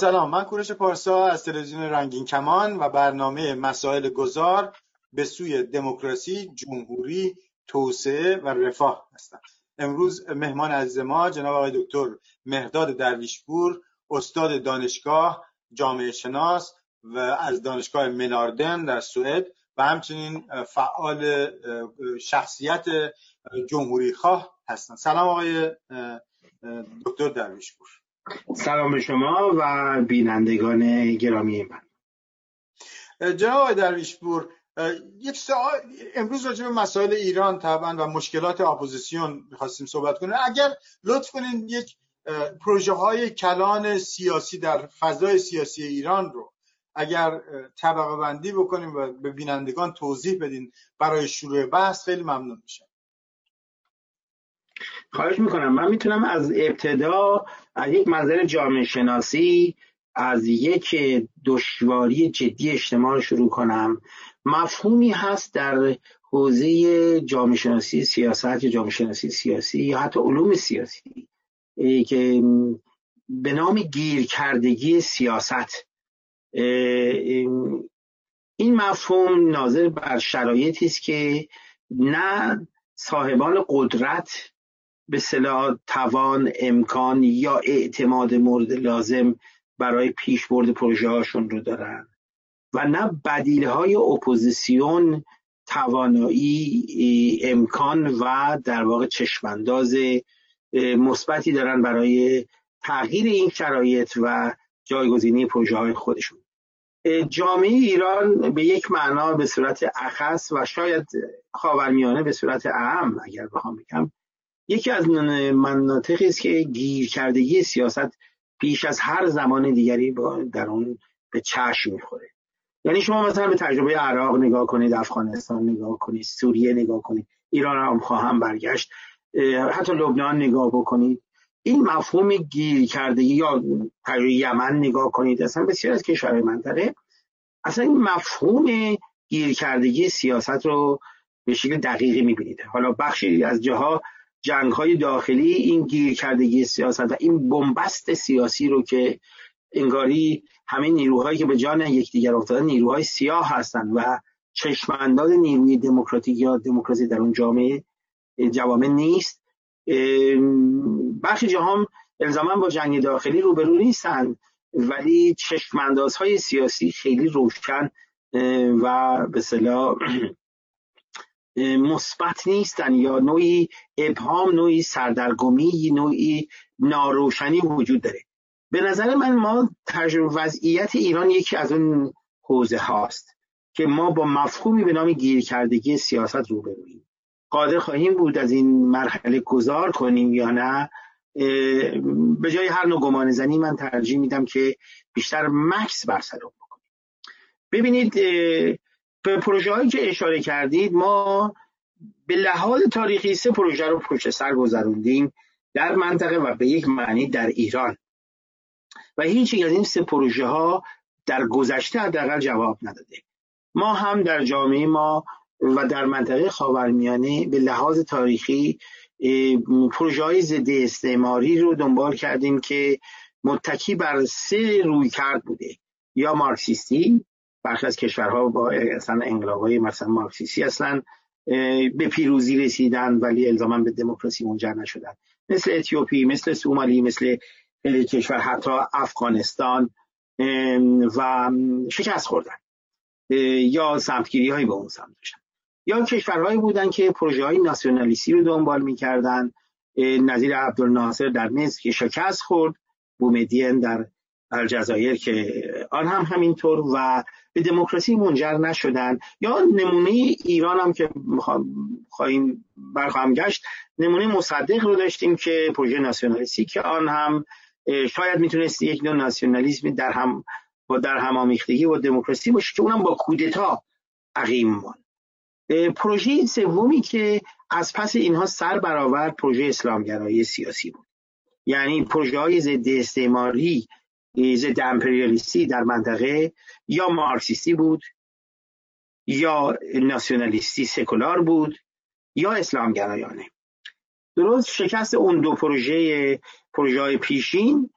سلام من کورش پارسا از تلویزیون رنگین کمان و برنامه مسائل گذار به سوی دموکراسی، جمهوری، توسعه و رفاه هستم. امروز مهمان عزیز ما جناب آقای دکتر مهداد درویشپور استاد دانشگاه جامعه شناس و از دانشگاه مناردن در سوئد و همچنین فعال شخصیت جمهوری خواه هستند سلام آقای دکتر درویشپور سلام به شما و بینندگان گرامی من. جناب آقای درویشپور یک سوال امروز راجع به مسائل ایران طبعا و مشکلات اپوزیسیون می‌خواستیم صحبت کنیم. اگر لطف کنین یک پروژه های کلان سیاسی در فضای سیاسی ایران رو اگر طبقه بندی بکنیم و به بینندگان توضیح بدین برای شروع بحث خیلی ممنون میشم. خواهش می‌کنم. من می‌تونم از ابتدا از یک منظر جامعه شناسی از یک دشواری جدی اجتماع شروع کنم. مفهومی هست در حوزه جامعه شناسی سیاست یا جامعه شناسی سیاسی یا حتی علوم سیاسی که به نام گیرکردگی سیاست. این مفهوم ناظر بر شرایطی است که نه صاحبان قدرت به صلاح توان امکان یا اعتماد مورد لازم برای پیشبرد پروژه هاشون رو دارن. و نه بدیل های اپوزیسیون توانایی امکان و در واقع چشمانداز مثبتی دارن برای تغییر این شرایط و جایگزینی پروژه های خودشون. جامعه ایران به یک معنا به صورت اخص و شاید خاورمیانه به صورت اهم اگر بخوام بگم یکی از مناطقی است که گیرکردگی سیاست پیش از هر زمان دیگری در اون به چشم می‌خوره. یعنی شما مثلا به تجربه عراق نگاه کنید افغانستان نگاه کنید سوریه نگاه کنید ایران هم خواهم برگشت حتی لبنان نگاه بکنید. این مفهوم گیر کردگی یا تجربه یمن نگاه کنید اصلا بسیار از کشورهای منطقه اصلا این مفهوم گیر کردگی سیاست رو به شکل دقیقی می‌بینید. حالا بخشی از جاها جنگ های داخلی این گیر کردگی سیاست و این بنبست سیاسی رو که انگاری همه نیروهایی که به جان یکدیگر افتادن نیروهای سیاه هستند و چشمانداز نیروی دموکراتیک یا دموکراسی در اون جامعه جوامع نیست. برخی جهام الزاما با جنگ داخلی روبرو نیستند ولی چشماندازهای سیاسی خیلی روشن و به صلاح مثبت نیستن یا نوعی ابهام نوعی سردرگمی نوعی ناروشنی وجود داره. به نظر من ما تجربه وضعیت ایران یکی از اون حوزه هاست که ما با مفهومی به نام گیرکردگی سیاست روبرویم قادر خواهیم بود از این مرحله گذار کنیم یا نه؟ به جای هر نوع گمان زنی من ترجیح میدم که بیشتر مکس بر سر بکنیم. ببینید به پروژه هایی که اشاره کردید ما به لحاظ تاریخی سه پروژه رو پشت سر گذروندیم در منطقه و به یک معنی در ایران. و هیچ از این سه پروژه ها در گذشته حداقل جواب نداده. ما هم در جامعه ما و در منطقه خاورمیانه به لحاظ تاریخی پروژه های ضد استعماری رو دنبال کردیم که متکی بر سه روی کرد بوده. یا مارکسیستی برخی از کشورها با اصلا های مثلا مارکسیستی اصلا به پیروزی رسیدن ولی الزاما به دموکراسی منجر نشدن. مثل اتیوپی مثل سومالی مثل کشور حتی افغانستان و شکست خوردن یا سمتگیری هایی به اون سمت داشتن. یا کشورهایی بودن که پروژه های ناسیونالیستی رو دنبال می‌کردن نظیر عبدالناصر در مصر که شکست خورد بومدین در الجزایر که آن هم همینطور و به دموکراسی منجر نشدن. یا نمونه ایران هم که خواهیم برخواهم گشت نمونه مصدق رو داشتیم که پروژه ناسیونالیستی که آن هم شاید می‌تونست یک نوع ناسیونالیسم در هم با در همامیختگی و دموکراسی باشه که اونم با کودتا عقیم ماند. پروژه سومی که از پس اینها سر برآورد پروژه اسلامگرایی سیاسی بود. یعنی پروژه های ضد استعماری ضد امپریالیستی در منطقه یا مارکسیستی بود یا ناسیونالیستی سکولار بود یا اسلامگرایانه. درست شکست اون دو پروژه پروژه پیشین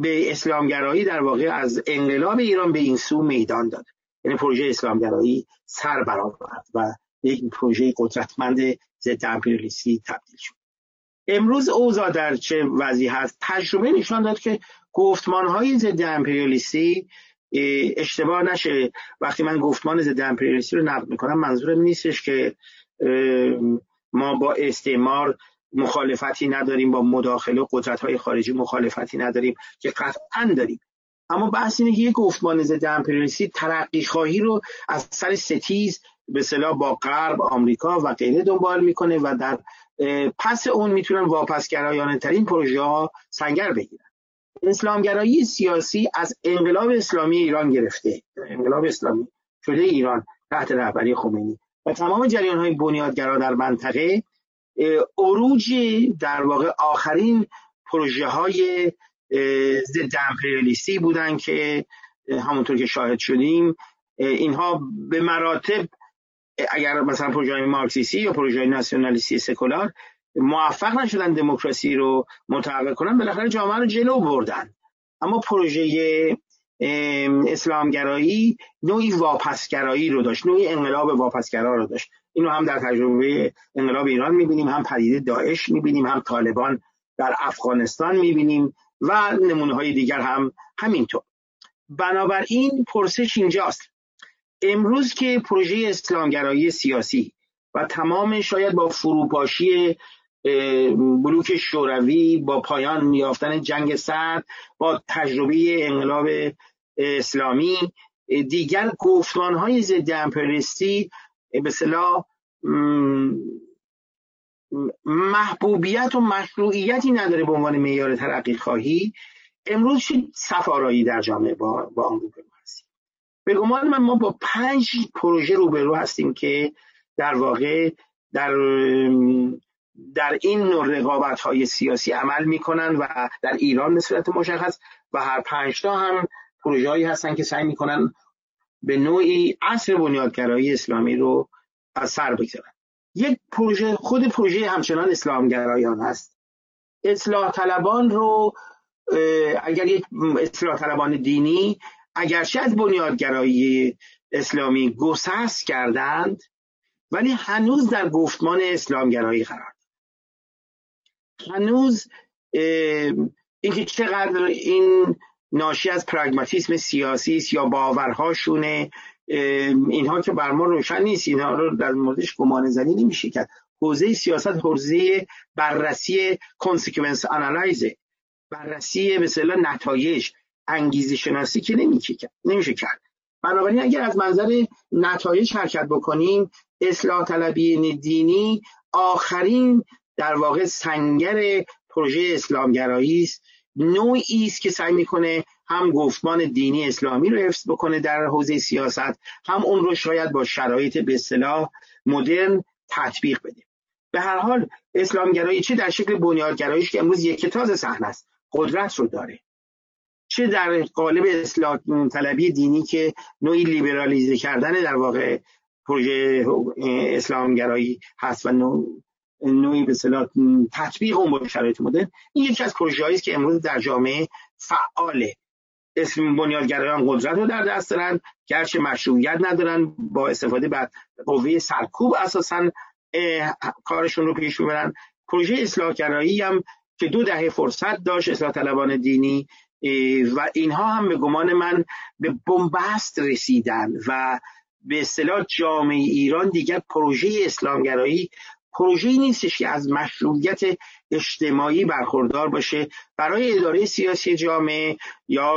به اسلامگرایی در واقع از انقلاب ایران به این سو میدان داد. یعنی پروژه اسلامگرایی سر برآورد و یک پروژه قدرتمند ضد امپریالیستی تبدیل شد. امروز اوضاع در چه وضعی هست؟ تجربه نشان داد که گفتمان های ضد امپریالیستی اشتباه نشه. وقتی من گفتمان ضد امپریالیستی رو نقد می‌کنم منظورم نیستش که ما با استعمار مخالفتی نداریم با مداخله قدرت های خارجی مخالفتی نداریم که قطعا داریم. اما بحث اینه که یک گفتمان ضد امپریالیستی ترقی خواهی رو از سر ستیز به صلاح با غرب آمریکا و غیره دنبال می‌کنه و در پس اون می‌تونن واپسگرایانه ترین پروژه ها سنگر بگیرن. اسلامگرایی سیاسی از انقلاب اسلامی ایران گرفته. انقلاب اسلامی شده ایران تحت رهبری خمینی. و تمام جریان های بنیادگرا در منطقه عروج در واقع آخرین پروژه های ضد امپریالیستی بودن که همونطور که شاهد شدیم اینها به مراتب اگر مثلا پروژه مارکسیستی یا پروژه ناسیونالیستی سکولار موفق نشدن دموکراسی رو متحقق کنن بالاخره جامعه رو جلو بردن. اما پروژه اسلامگرایی نوعی واپسگرایی رو داشت نوعی انقلاب واپسگرا رو داشت. اینو هم در تجربه انقلاب ایران می‌بینیم هم پدیده داعش می‌بینیم هم طالبان در افغانستان می‌بینیم و نمونه های دیگر هم همینطور. بنابراین پرسش اینجاست امروز که پروژه اسلامگرایی سیاسی و تمام شاید با فروپاشی بلوک شوروی با پایان یافتن جنگ سرد با تجربه انقلاب اسلامی دیگر گفتمان های ضد امپریستی به صلاح محبوبیت و مشروعیتی نداره به عنوان معیار ترقی خواهی. امروز چه سفارایی در جامعه با, با هستیم به گمان من ما با پنج پروژه روبرو هستیم که در واقع در در این نوع رقابت های سیاسی عمل می‌کنن و در ایران به صورت مشخص و هر پنج تا هم پروژه هایی هستن که سعی می‌کنن به نوعی عصر بنیادگرایی اسلامی رو از سر بگذارن. یک پروژه خود پروژه همچنان اسلامگرایان هست. اصلاح طلبان رو اگر یک اصلاح طلبان دینی اگرچه از بنیادگرایی اسلامی گسست کردند ولی هنوز در گفتمان اسلامگرایی قرار هنوز اینکه چقدر این ناشی از پراگماتیسم سیاسی است یا باورهاشونه اینها که بر ما روشن نیست اینها رو در موردش گمان زنی نمیشه کرد. حوزه سیاست حوزه بررسی کنسیکونس آنالایزه بررسی مثلا نتایج. انگیزه شناسی که نمیشه کرد. بنابراین اگر از منظر نتایج حرکت بکنیم اصلاح طلبی دینی آخرین در واقع سنگر پروژه اسلامگرایی است. نوعی است که سعی می‌کنه هم گفتمان دینی اسلامی رو حفظ بکنه در حوزه سیاست هم اون رو شاید با شرایط به اصطلاح مدرن تطبیق بده. به هر حال اسلامگرایی چه در شکل بنیادگراییش که امروز یک تاز صحنه است. قدرت رو داره. چه در قالب اصلاح طلبی دینی که نوعی لیبرالیزه کردن در واقع پروژه اسلامگرایی هست و نوع نوعی به صلاح تطبیق اون با شرایط مدرن این یکی از پروژه‌ای است که امروز در جامعه فعاله. اسم بنیادگرایان قدرت رو در دست دارن گرچه مشروعیت ندارن با استفاده بعد قوه سرکوب اساسا کارشون رو پیش می‌برن. پروژه اصلاحگرایی هم که دو دهه فرصت داشت اصلاح طلبان دینی و اینها هم به گمان من به بنبست رسیدن و به اصطلاح جامعه ایران دیگر پروژه اسلامگرایی پروژه‌ای نیستش که از مشروعیت اجتماعی برخوردار باشه برای اداره سیاسی جامعه یا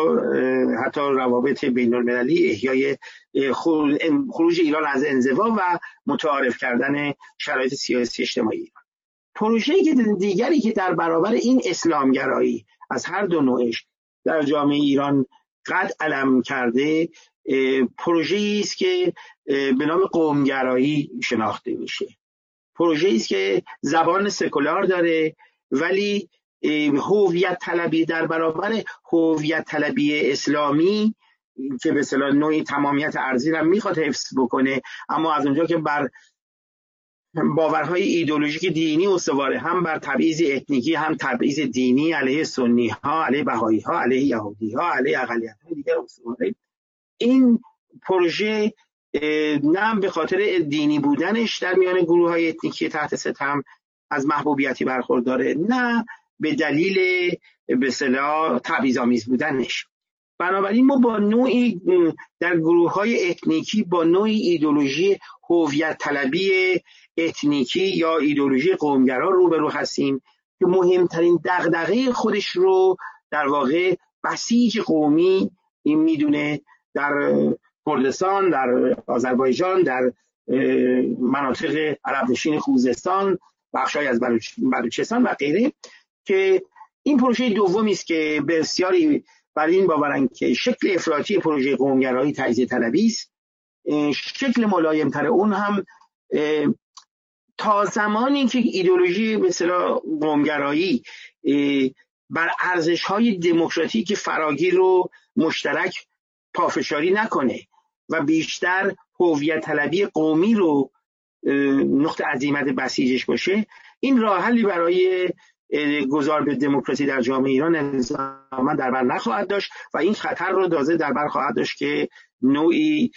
حتی روابط بین المللی احیای خروج ایران از انزوا و متعارف کردن شرایط سیاسی اجتماعی پروژه‌ای که دیگری که در برابر این اسلامگرایی از هر دو نوعش در جامعه ایران قد علم کرده پروژه‌ای است که به نام قومگرایی شناخته میشه. پروژه است که زبان سکولار داره ولی هویت طلبی در برابر هویت طلبی اسلامی که به اصطلاح نوعی تمامیت ارزی را می‌خواد حفظ بکنه اما از اونجا که بر باورهای ایدئولوژیک دینی استواره هم بر تبعیض اتنیکی هم تبعیض دینی علیه سنی ها علیه بهایی ها علیه یهودی ها علیه اقلیت های دیگر استواره. این پروژه نه به خاطر دینی بودنش در میان گروه های اتنیکی تحت ستم از محبوبیتی برخورداره نه به دلیل به اصطلاح تبعیض بودنش. بنابراین ما با نوعی در گروه های اتنیکی با نوعی ایدولوژی هویت طلبی اتنیکی یا ایدولوژی قومگرا روبرو هستیم که مهمترین دغدغه خودش رو در واقع بسیج قومی این می‌دونه در کردستان در آذربایجان در مناطق عرب نشین خوزستان بخشای از بلوچستان و غیره که این پروژه دومی است که بسیاری بر این باورن که شکل افراطی پروژه قومگرایی تجزیه طلبی است شکل ملایمتر اون هم تا زمانی که ایدولوژی مثلا قومگرایی بر ارزش های دموکراتیک فراگیر رو مشترک پافشاری نکنه و بیشتر هویت طلبی قومی رو نقطه عظیمت بسیجش باشه این راه حلی برای گذار به دموکراسی در جامعه ایران الزاما در بر نخواهد داشت و این خطر رو دازه در بر خواهد داشت که نوعی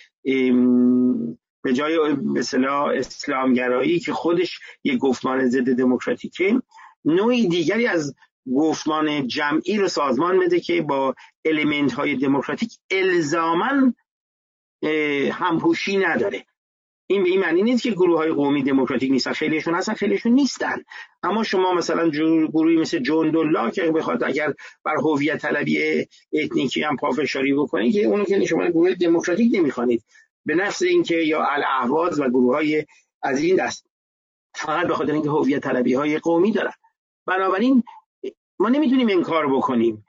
به جای مثلا اسلامگرایی که خودش یک گفتمان ضد دموکراتیکه نوعی دیگری از گفتمان جمعی رو سازمان بده که با الیمنت های دموکراتیک الزاما همپوشی نداره. این به این معنی نیست که گروه های قومی دموکراتیک نیستن. خیلیشون هستن خیلیشون نیستن. اما شما مثلا گروهی مثل جندالله که بخواد اگر بر هویت طلبی اتنیکی هم پافشاری بکنید که اونو که شما گروه دموکراتیک نمی‌خوانید. به نفس اینکه یا الاهواز و گروه های از این دست فقط به خاطر اینکه هویت طلبی های قومی دارن. بنابراین ما نمی‌تونیم انکار بکنیم.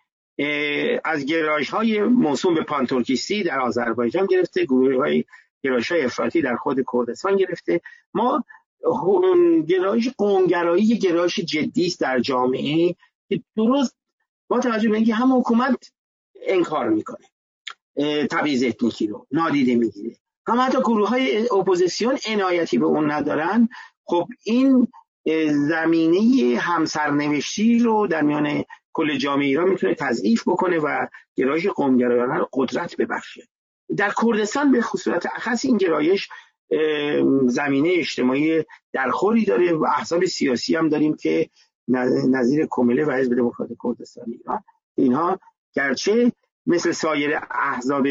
از گرایش های موسوم به پانتورکیستی در آذربایجان گرفته گروه های گرایش های افراطی در خود کردستان گرفته. ما گرایش قومگرایی گرایش جدی است در جامعه که درست با توجه به اینکه هم حکومت انکار می‌کنه. تبعیض اتنیکی رو نادیده می‌گیره. هم حتی گروه های اپوزیسیون عنایتی به اون ندارن. خب این زمینه همسرنوشتی رو در میان کل جامعه ایران می‌تونه تضعیف بکنه و گرایش قومگرایانه رو قدرت ببخشه. در کردستان به خصوص اخص این گرایش زمینه اجتماعی درخوری داره و احزاب سیاسی هم داریم که نظیر کمله و حزب دموکرات کردستان ایران. اینها گرچه مثل سایر احزاب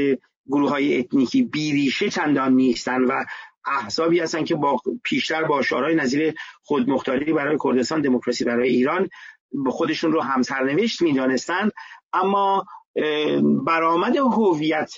گروه های اتنیکی بیریشه چندان نیستن و احزابی هستن که با پیشتر با شعارهای نظیر خودمختاری برای کردستان دموکراسی برای ایران خودشون رو همسرنوشت می‌دانستند. اما برآمد هویت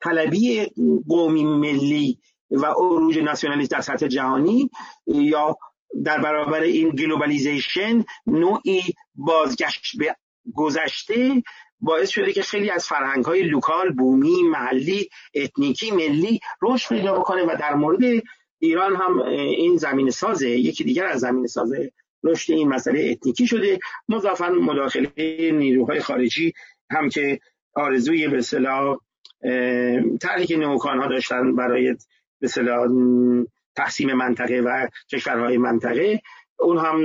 طلبی قومی ملی و عروج ناسیونالیسم در سطح جهانی یا در برابر این globalization نوعی بازگشت به گذشته باعث شده که خیلی از فرهنگ های local بومی محلی اتنیکی ملی رشد پیدا بکنه و در مورد ایران هم این زمینه سازه یکی دیگر از زمینه ساز رشد این مسئله اتنیکی شده. مضافا مداخله نیروهای خارجی هم که آرزوی به اصطلاح طرحی که neocon ها داشتن برای به تقسیم منطقه و کشورهای منطقه اون هم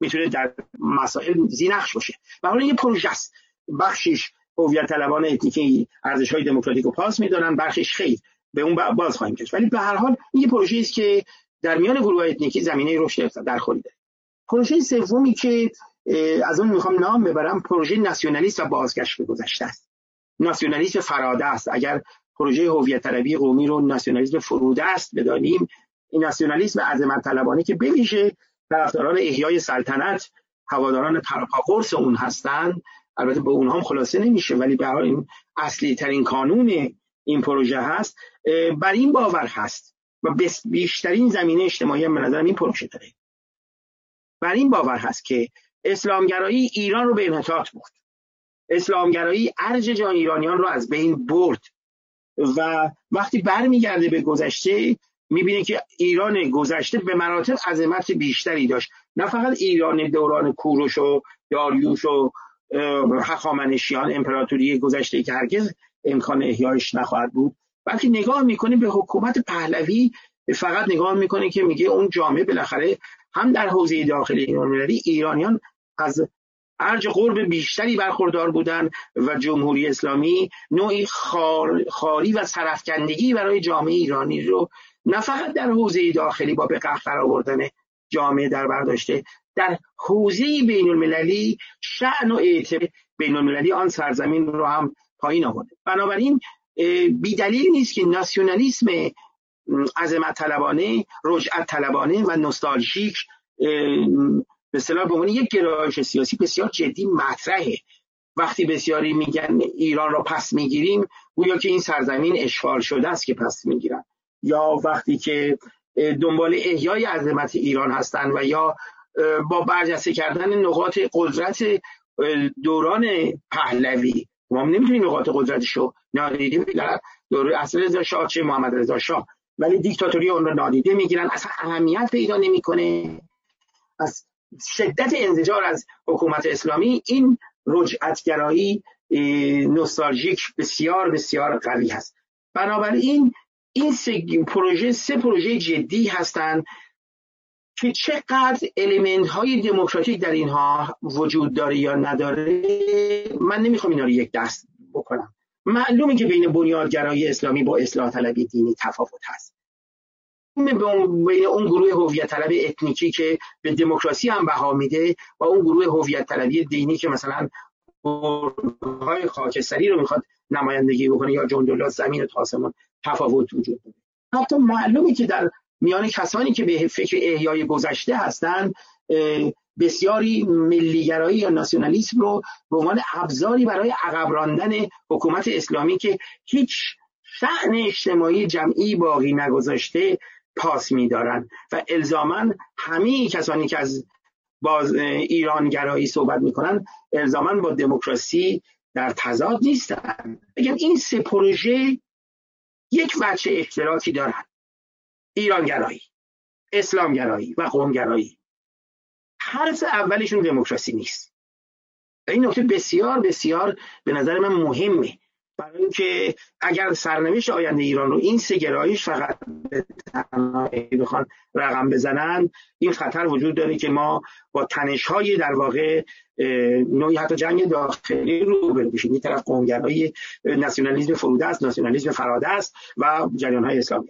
می‌تونه در مسائل ذی‌نقش باشه. و حالا یه پروژه است. بخشیش هویت طلبان اتنیکی ارزش های دموکراتیک رو پاس میدارن بخشیش خیر. به اون باز خواهیم کشت ولی به هر حال این پروژه است که در میان گروه اتنیکی زمینه رشد در خوری داره پروژه سومی که از اون می‌خوام نام ببرم پروژه ناسیونالیست و بازگشت به گذشته است. ناسیونالیسم فراده است. اگر پروژه هویت طلبی قومی رو ناسیونالیسم فروده است بدانیم این ناسیونالیسم عظمت طلبانی که بویژه طرفداران احیای سلطنت هواداران پرپاقرس اون هستند البته به اونها هم خلاصه نمیشه ولی به این اصلی ترین کانون این پروژه هست. بر این باور هست و بیشترین زمینه اجتماعی هم به نظرم این پروژه داره. بر این باور هست که اسلامگرایی ایران رو به انحطاط برد. اسلامگرایی ارج جان ایرانیان رو از بین برد و وقتی برمیگرده به گذشته می‌بینه که ایران گذشته به مراتب عظمت بیشتری داشت. نه فقط ایران دوران کوروش و داریوش و هخامنشیان امپراتوری گذشته که هرگز امکان احیایش نخواهد بود. بلکه نگاه می‌کنیم به حکومت پهلوی فقط نگاه می‌کنه که میگه اون جامعه بالاخره هم در حوزه داخلی المللی ایرانیان از ارج قرب بیشتری برخوردار بودن و جمهوری اسلامی نوعی خار، خاری و سرفکندگی برای جامعه ایرانی رو نه فقط در حوزه داخلی با به قهر آوردن جامعه در برداشته در حوزه بین المللی شعن و اعتبار بین المللی آن سرزمین رو هم پایین آورده. بنابراین بیدلیل نیست که ناسیونالیسم عظمت طلبانه رجعت طلبانه و نوستالژیک به اصطلاح به عنوان یک گرایش سیاسی بسیار جدی مطرحه. وقتی بسیاری میگن ایران را پس می‌گیریم گویا که این سرزمین اشغال شده است که پس می‌گیرن. یا وقتی که دنبال احیای عظمت ایران هستند و یا با برجسته کردن نقاط قدرت دوران پهلوی. ما نمی‌تونیم نقاط قدرتش رو نادیده بگیرن دوره اصل رضا شاه چه محمد رضا شاه. ولی دیکتاتوری اون رو نادیده می‌گیرن اصلا اهمیت پیدا نمی‌کنه. از شدت انزجار از حکومت اسلامی این رجعتگرایی نوستالژیک بسیار بسیار قوی هست. بنابراین این سه پروژه سه پروژه جدی هستند که چقدر الیمنت های دموکراتیک در اینها وجود داره یا نداره من نمی‌خوام اینا رو یک دست بکنم. معلومه که بین بنیادگرایی اسلامی با اصلاح طلبی دینی تفاوت هست. بین اون گروه هویت طلب اتنیکی که به دموکراسی هم بها میده و اون گروه هویت طلبی دینی که مثلا های خاکستری رو می‌خواد نمایندگی بکنه یا جندولا زمین تاسمون تفاوت وجود داره. حتی معلومه که در میان کسانی که به فکر احیای گذشته هستند بسیاری ملیگرایی یا ناسیونالیسم رو به عنوان ابزاری برای عقب راندن حکومت اسلامی که هیچ شعن اجتماعی جمعی باقی نگذاشته پاس میدارن. و الزاما همه کسانی که از باز ایرانگرایی صحبت می‌کنن الزاما با دموکراسی در تضاد نیستن. بگم این سه پروژه یک وجه اشتراکی دارن. ایرانگرایی اسلامگرایی و قومگرایی. حرف اولشون دموکراسی نیست. این نکته بسیار بسیار به نظر من مهمه. برای اینکه اگر سرنوشت آینده ایران رو این سه گرایش فقط به تنهایی بخوان رقم بزنن این خطر وجود داره که ما با تنش های در واقع نوعی حتی جنگ داخلی رو بشیم این طرف قومگرایی ناسیونالیسم فروده است ناسیونالیسم فراده است و جریان های اسلامی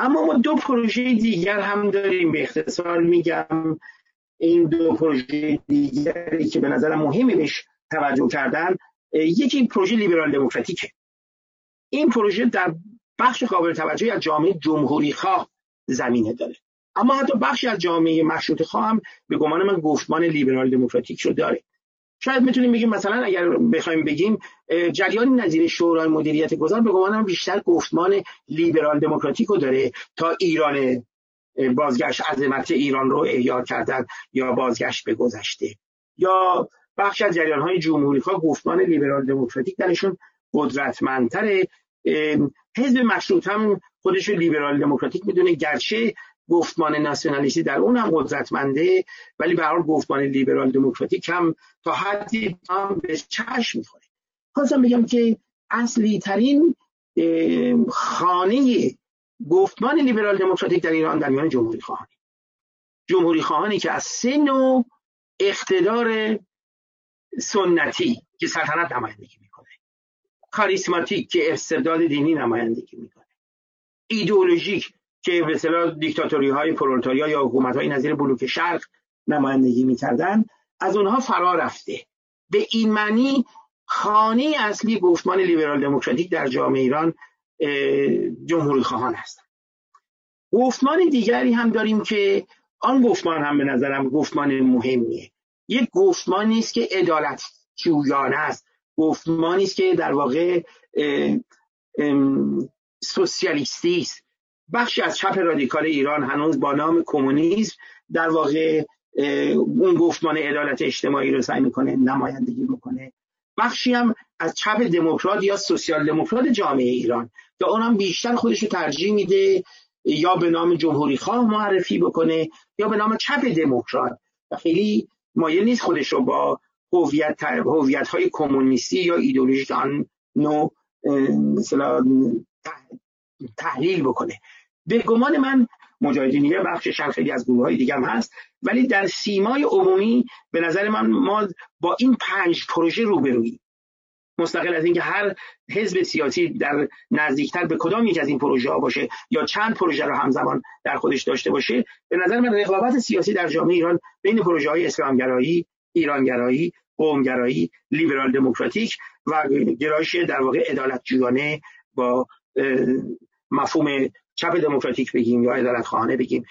اما ما دو پروژه دیگر هم داریم. به اختصار میگم این دو پروژه دیگری که به نظرم مهمی بهش توجه کردن یکی پروژه لیبرال دموکراتیکه. این پروژه در بخش قابل توجهی از جامعه جمهوری خواه زمینه داره. اما حتی بخشی از جامعه مشروط خواه هم به گمان من گفتمان لیبرال دموکراتیک رو داره. شاید می‌تونیم بگیم مثلا اگر بخوایم بگیم جریان نظیر شورای مدیریت گذار به گمان من بیشتر گفتمان لیبرال دموکراتیک رو داره تا ایران بازگشت عظمت ایران رو احیا کردن یا بازگشت به گذشته. یا بخش از جریان های جمهوری خواه گفتمان لیبرال دموکراتیک درشون قدرتمندتره. حزب مشروط هم خودش لیبرال دموکراتیک می‌دونه گرچه گفتمان ناسیونالیستی در اون هم قدرتمنده ولی به حال گفتمان لیبرال دموکراتیک هم تا حدی هم به چشم می‌خوره. خواستم بگم که اصلی ترین خانه گفتمان لیبرال دموکراتیک در ایران در میان جمهوری خواهانی. جمهوری خواهانی که از سه نوع اقتدار سنتی که سلطنت نمایندگی می‌کنه. کاریسماتیک که استبداد دینی نمایندگی می‌کنه. ایدئولوژیک که به اصطلاح دیکتاتوری های پرولتاریا یا حکومت های نظیر بلوک شرق نمایندگی می‌کردن از اونها فرا رفته. به این معنی خانه اصلی گفتمان لیبرال دموکراتیک در جامعه ایران جمهوری خواهان هستند گفتمان دیگری هم داریم که آن گفتمان هم به نظرم گفتمان مهمیه. یک گفتمانی است که عدالت جویانه است. گفتمانی است که در واقع سوسیالیستی است. بخشی از چپ رادیکال ایران هنوز با نام کمونیسم در واقع اون گفتمان عدالت اجتماعی رو سعی می‌کنه نمایندگی بکنه. بخشی هم از چپ دموکرات یا سوسیال دموکرات جامعه ایران. که اونم بیشتر خودش رو ترجیح میده یا به نام جمهوری خواه معرفی بکنه یا به نام چپ دموکرات. و خیلی مایل نیست خودش رو با هویت هویت های کمونیستی یا ایدئولوژیک آن مثلا تحلیل بکنه. به گمان من مجاهدین بخشش خیلی از گروه های دیگه هم هست. ولی در سیمای عمومی به نظر من ما با این پنج پروژه روبروییم. مستقل از اینکه هر حزب سیاسی در نزدیکتر به کدام یک از این پروژه ها باشه یا چند پروژه رو همزمان در خودش داشته باشه به نظر من رقابت سیاسی در جامعه ایران بین پروژه های اسلامگرایی ایرانگرایی قومگرایی لیبرال دموکراتیک و گرایش در واقع عدالت جویانه با مفهوم چپ دموکراتیک بگیم یا عدالت خواهانه بگیم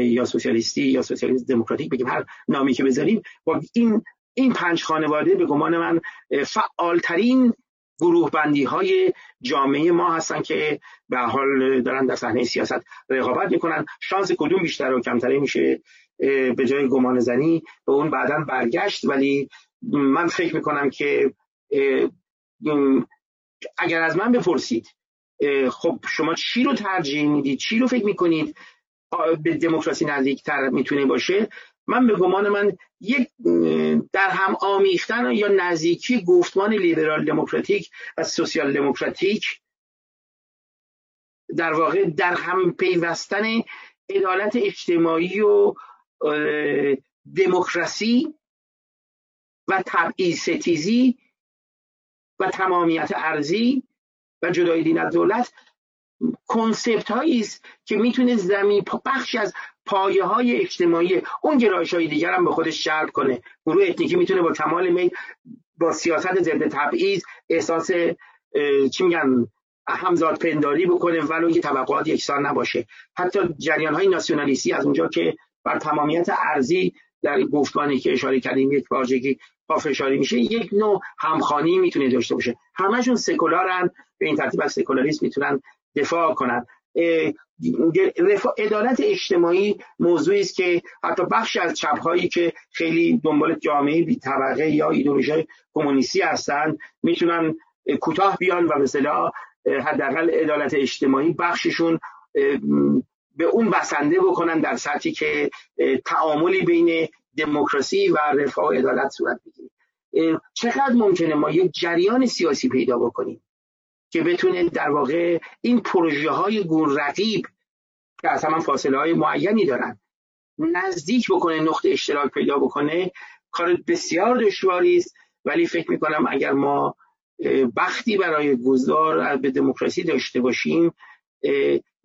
یا سوسیالیستی یا سوسیالیست دموکراتیک بگیم هر نامی که بذاریم با این این پنج خانواده به گمان من فعالترین گروه بندی های جامعه ما هستن که به حال دارن در صحنه سیاست رقابت می‌کنن. شانس کدوم بیشتر و کمتری میشه؟ به جای گمان زنی به اون بعدا برگشت. ولی من فکر می‌کنم که اگر از من بپرسید خب شما چی رو ترجیح می‌دید؟ چی رو فکر می‌کنید؟ به دموکراسی نزدیکتر می‌تونه باشه؟ من به گمان من یک در هم آمیختن یا نزدیکی گفتمان لیبرال دموکراتیک و سوسیال دموکراتیک در واقع در هم پیوستن عدالت اجتماعی و دموکراسی و تبعیض ستیزی و تمامیت ارزی و جدای دین از دولت کنسپت هایی است که می‌تونه زمین بخش از پایه های اجتماعی اون گرایش های دیگر هم به خودش جلب کنه. گروه اتنیکی می‌تونه با کمال میل با سیاست ضد تبعیض احساس چی میگن همزاد پنداری بکنه ولو که طبقات یکسان نباشه. حتی جریان های ناسیونالیستی از اونجا که بر تمامیت ارزی در گفتمانی که اشاره کردیم یک بارجگی پافشاری میشه یک نوع همخانی می‌تونه داشته باشه. همشون سکولارن به این ترتیب از سکولاریسم می‌تونن دفاع کنن. عدالت اجتماعی موضوعی است که حتی بخش از چپ هایی که خیلی دنبال جامعه بی طبقه یا ایدئولوژی کمونیستی هستند می‌تونن کوتاه بیان و مثلا حداقل عدالت اجتماعی بخششون به اون بسنده بکنن در سطحی که تعاملی بین دموکراسی و رفاه و عدالت صورت بگیره. چقدر ممکنه ما یک جریان سیاسی پیدا بکنیم که بتونه در واقع این پروژه های گون رقیب که اصلا فاصله های معینی دارن نزدیک بکنه نقطه اشتراک پیدا بکنه. کار بسیار دشواری است ولی فکر می‌کنم اگر ما بختی برای گذار به دموکراسی داشته باشیم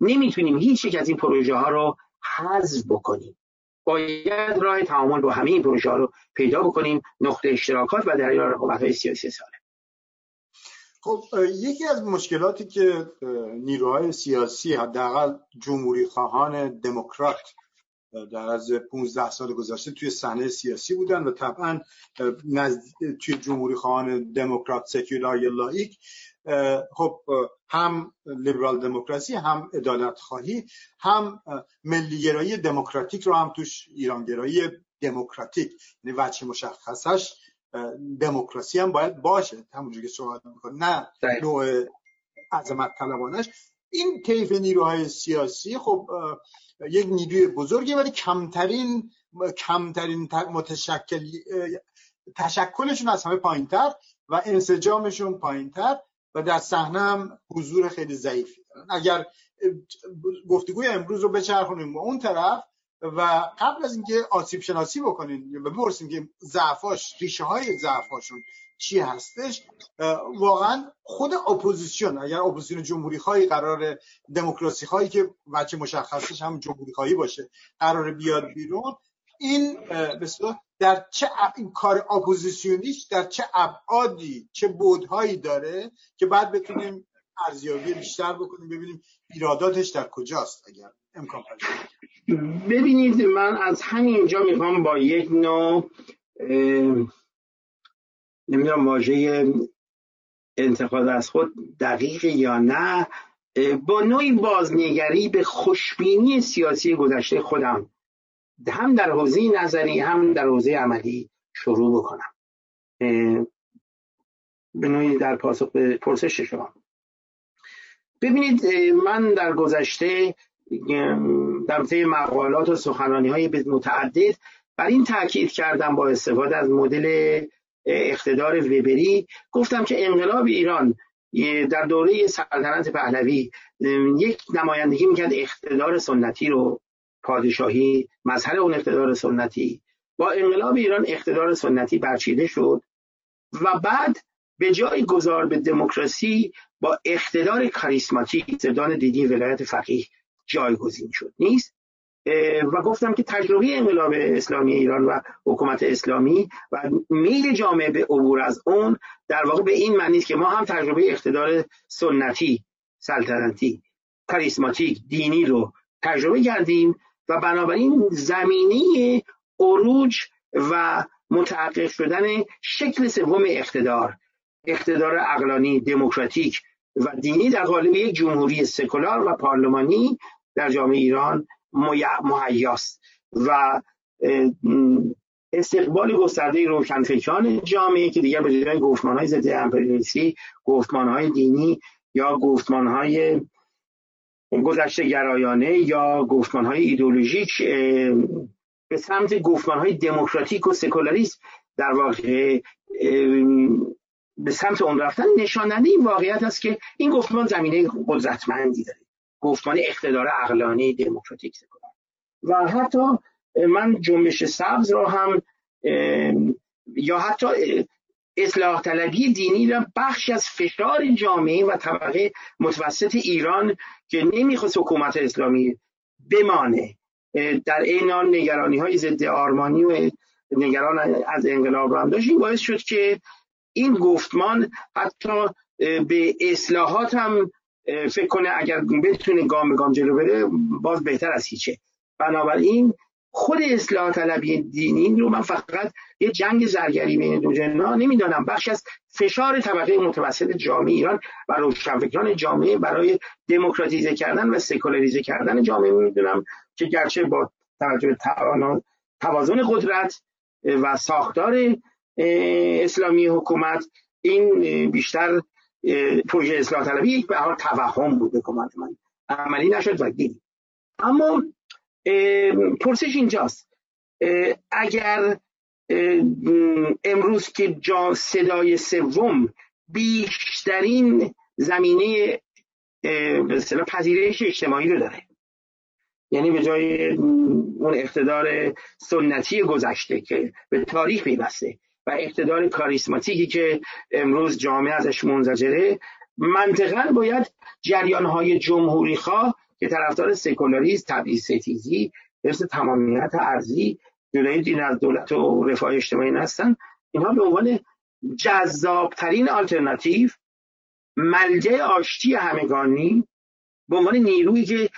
نمی‌تونیم هیچ یک از این پروژه ها رو حذف بکنیم. باید راه تعامل با همه این پروژه ها رو پیدا بکنیم نقطه اشتراکات و در این رقابت های سیاسی ساله خب یکی از مشکلاتی که نیروهای سیاسی حداقل جمهوری خواهان دموکرات در از 15 سال گذشته توی صحنه سیاسی بودن و طبعا توی جمهوری خواهان دموکرات سکولار یا لایک خب هم لیبرال دموکراسی هم ادالت خواهی هم ملیگرایی دموکراتیک رو هم توش ایرانگرایی دموکراتیک. یعنی وجه مشخصش دموکراسی هم باید باشه. همونجور که صحبت می‌کنه نه نوع عظمت طلبانش. این طیف نیروهای سیاسی خب یک نیروی بزرگی ولی کمترین کمترین متشکل تشکلشون از همه پایینتر و انسجامشون پایینتر. و در صحنه هم حضور خیلی ضعیفی دارن اگر گفتگوی امروز رو بچرخونیم به اون طرف و قبل از اینکه آسیب شناسی بکنین و بپرسیم که ضعفاش ریشه های ضعفاشون چی هستش واقعا خود اپوزیسیون اگر اپوزیسیون جمهوری خواهی قرار دموکراسی خواهی که وجه مشخصش هم جمهوری خواهی باشه قرار بیاد بیرون این بسیار در چه این کار اپوزیسیونیش در چه ابعادی چه بودهایی داره که بعد بتونیم ارزیابی بیشتر بکنیم ببینیم ایراداتش در کجاست اگر امکان ببینید من از همینجا می‌خوام با یک نوع نمی‌دونم واژه انتقاد از خود دقیق یا نه با نوعی بازنگری به خوشبینی سیاسی گذشته خودم. هم در حوزه نظری هم در حوزه عملی شروع بکنم. به نوعی در پاسخ به پرسش شما. ببینید من در گذشته در طی مقالات و سخنرانی های متعدد بر این تاکید کردم با استفاده از مدل اقتدار وبری. گفتم که انقلاب ایران در دوره سلطنت پهلوی یک نمایندگی می‌کرد اقتدار سنتی رو پادشاهی مظهر اون اقتدار سنتی. با انقلاب ایران اقتدار سنتی برچیده شد و بعد به جای گذار به دموکراسی با اقتدار کاریسماتیک زدان دیدی ولایت فقیه جایگزین شد. نیست؟ و گفتم که تجربه انقلاب اسلامی ایران و حکومت اسلامی و میل جامعه به عبور از اون در واقع به این معنی است که ما هم تجربه اقتدار سنتی سلطنتی کاریسماتیک دینی رو تجربه کردیم و بنابراین زمینی عروج و متحقق شدن شکل سوم اقتدار اقتدار اقلانی دموکراتیک و دینی در قالب یک جمهوری سکولار و پارلمانی در جامعه ایران مهیاست و استقبال گسترده روشنفکران جامعه که دیگر به جای گفتمان های ضد امپریالیستی گفتمان های دینی یا گفتمان های گذشته گرایانه یا گفتمان های ایدولوژیک به سمت گفتمان های دموکراتیک و سکولاریسم در واقع به سمت اون رفتن نشاننده این واقعیت است که این گفتمان زمینه قدرتمندی داره. گفتمان اقتدار اقلانی دموکراتیک سکولار. و حتی من جنبش سبز را هم یا حتی اصلاح طلبی دینی را بخشی از فشار جامعه و طبقه متوسط ایران که نمی‌خواست حکومت اسلامی بمانه. در این حال نگرانی های ضد آرمانی و نگران از انقلاب رو هم داشت باعث شد که این گفتمان حتی به اصلاحات هم فکر کنه اگر بتونه گام به گام جلو بره باز بهتر از هیچه. بنابراین خود اصلاح طلبی دینی رو من فقط یه جنگ زرگری بین دو جنا نمی‌دانم. بخش از فشار طبقه متوسط جامعه ایران و روشنفکران جامعه برای دموکراتیزه کردن و سکولاریزه کردن جامعه می‌دونم که گرچه با توجه به توازن قدرت و ساختار اسلامی حکومت این بیشتر پروژه اصلاح طلبی به توهم بود حکومت من. عملی نشد و دید اما پرسش اینجاست. اگر امروز که جا صدای سوم بیشترین زمینه به پذیرش اجتماعی رو داره. یعنی به جای اون اقتدار سنتی گذشته که به تاریخ پیوسته و اقتدار کاریسماتیکی که امروز جامعه ازش منزجره منطقا باید جریان های جمهوری خواه که طرفدار سکولاریسم تبعیض ستیزی حفظ تمامیت ارزی جدای دین از دولت و رفاه اجتماعی هستن اینها به عنوان جذابترین آلترناتیو ملجع آشتی همگانی به عنوان نیرویی که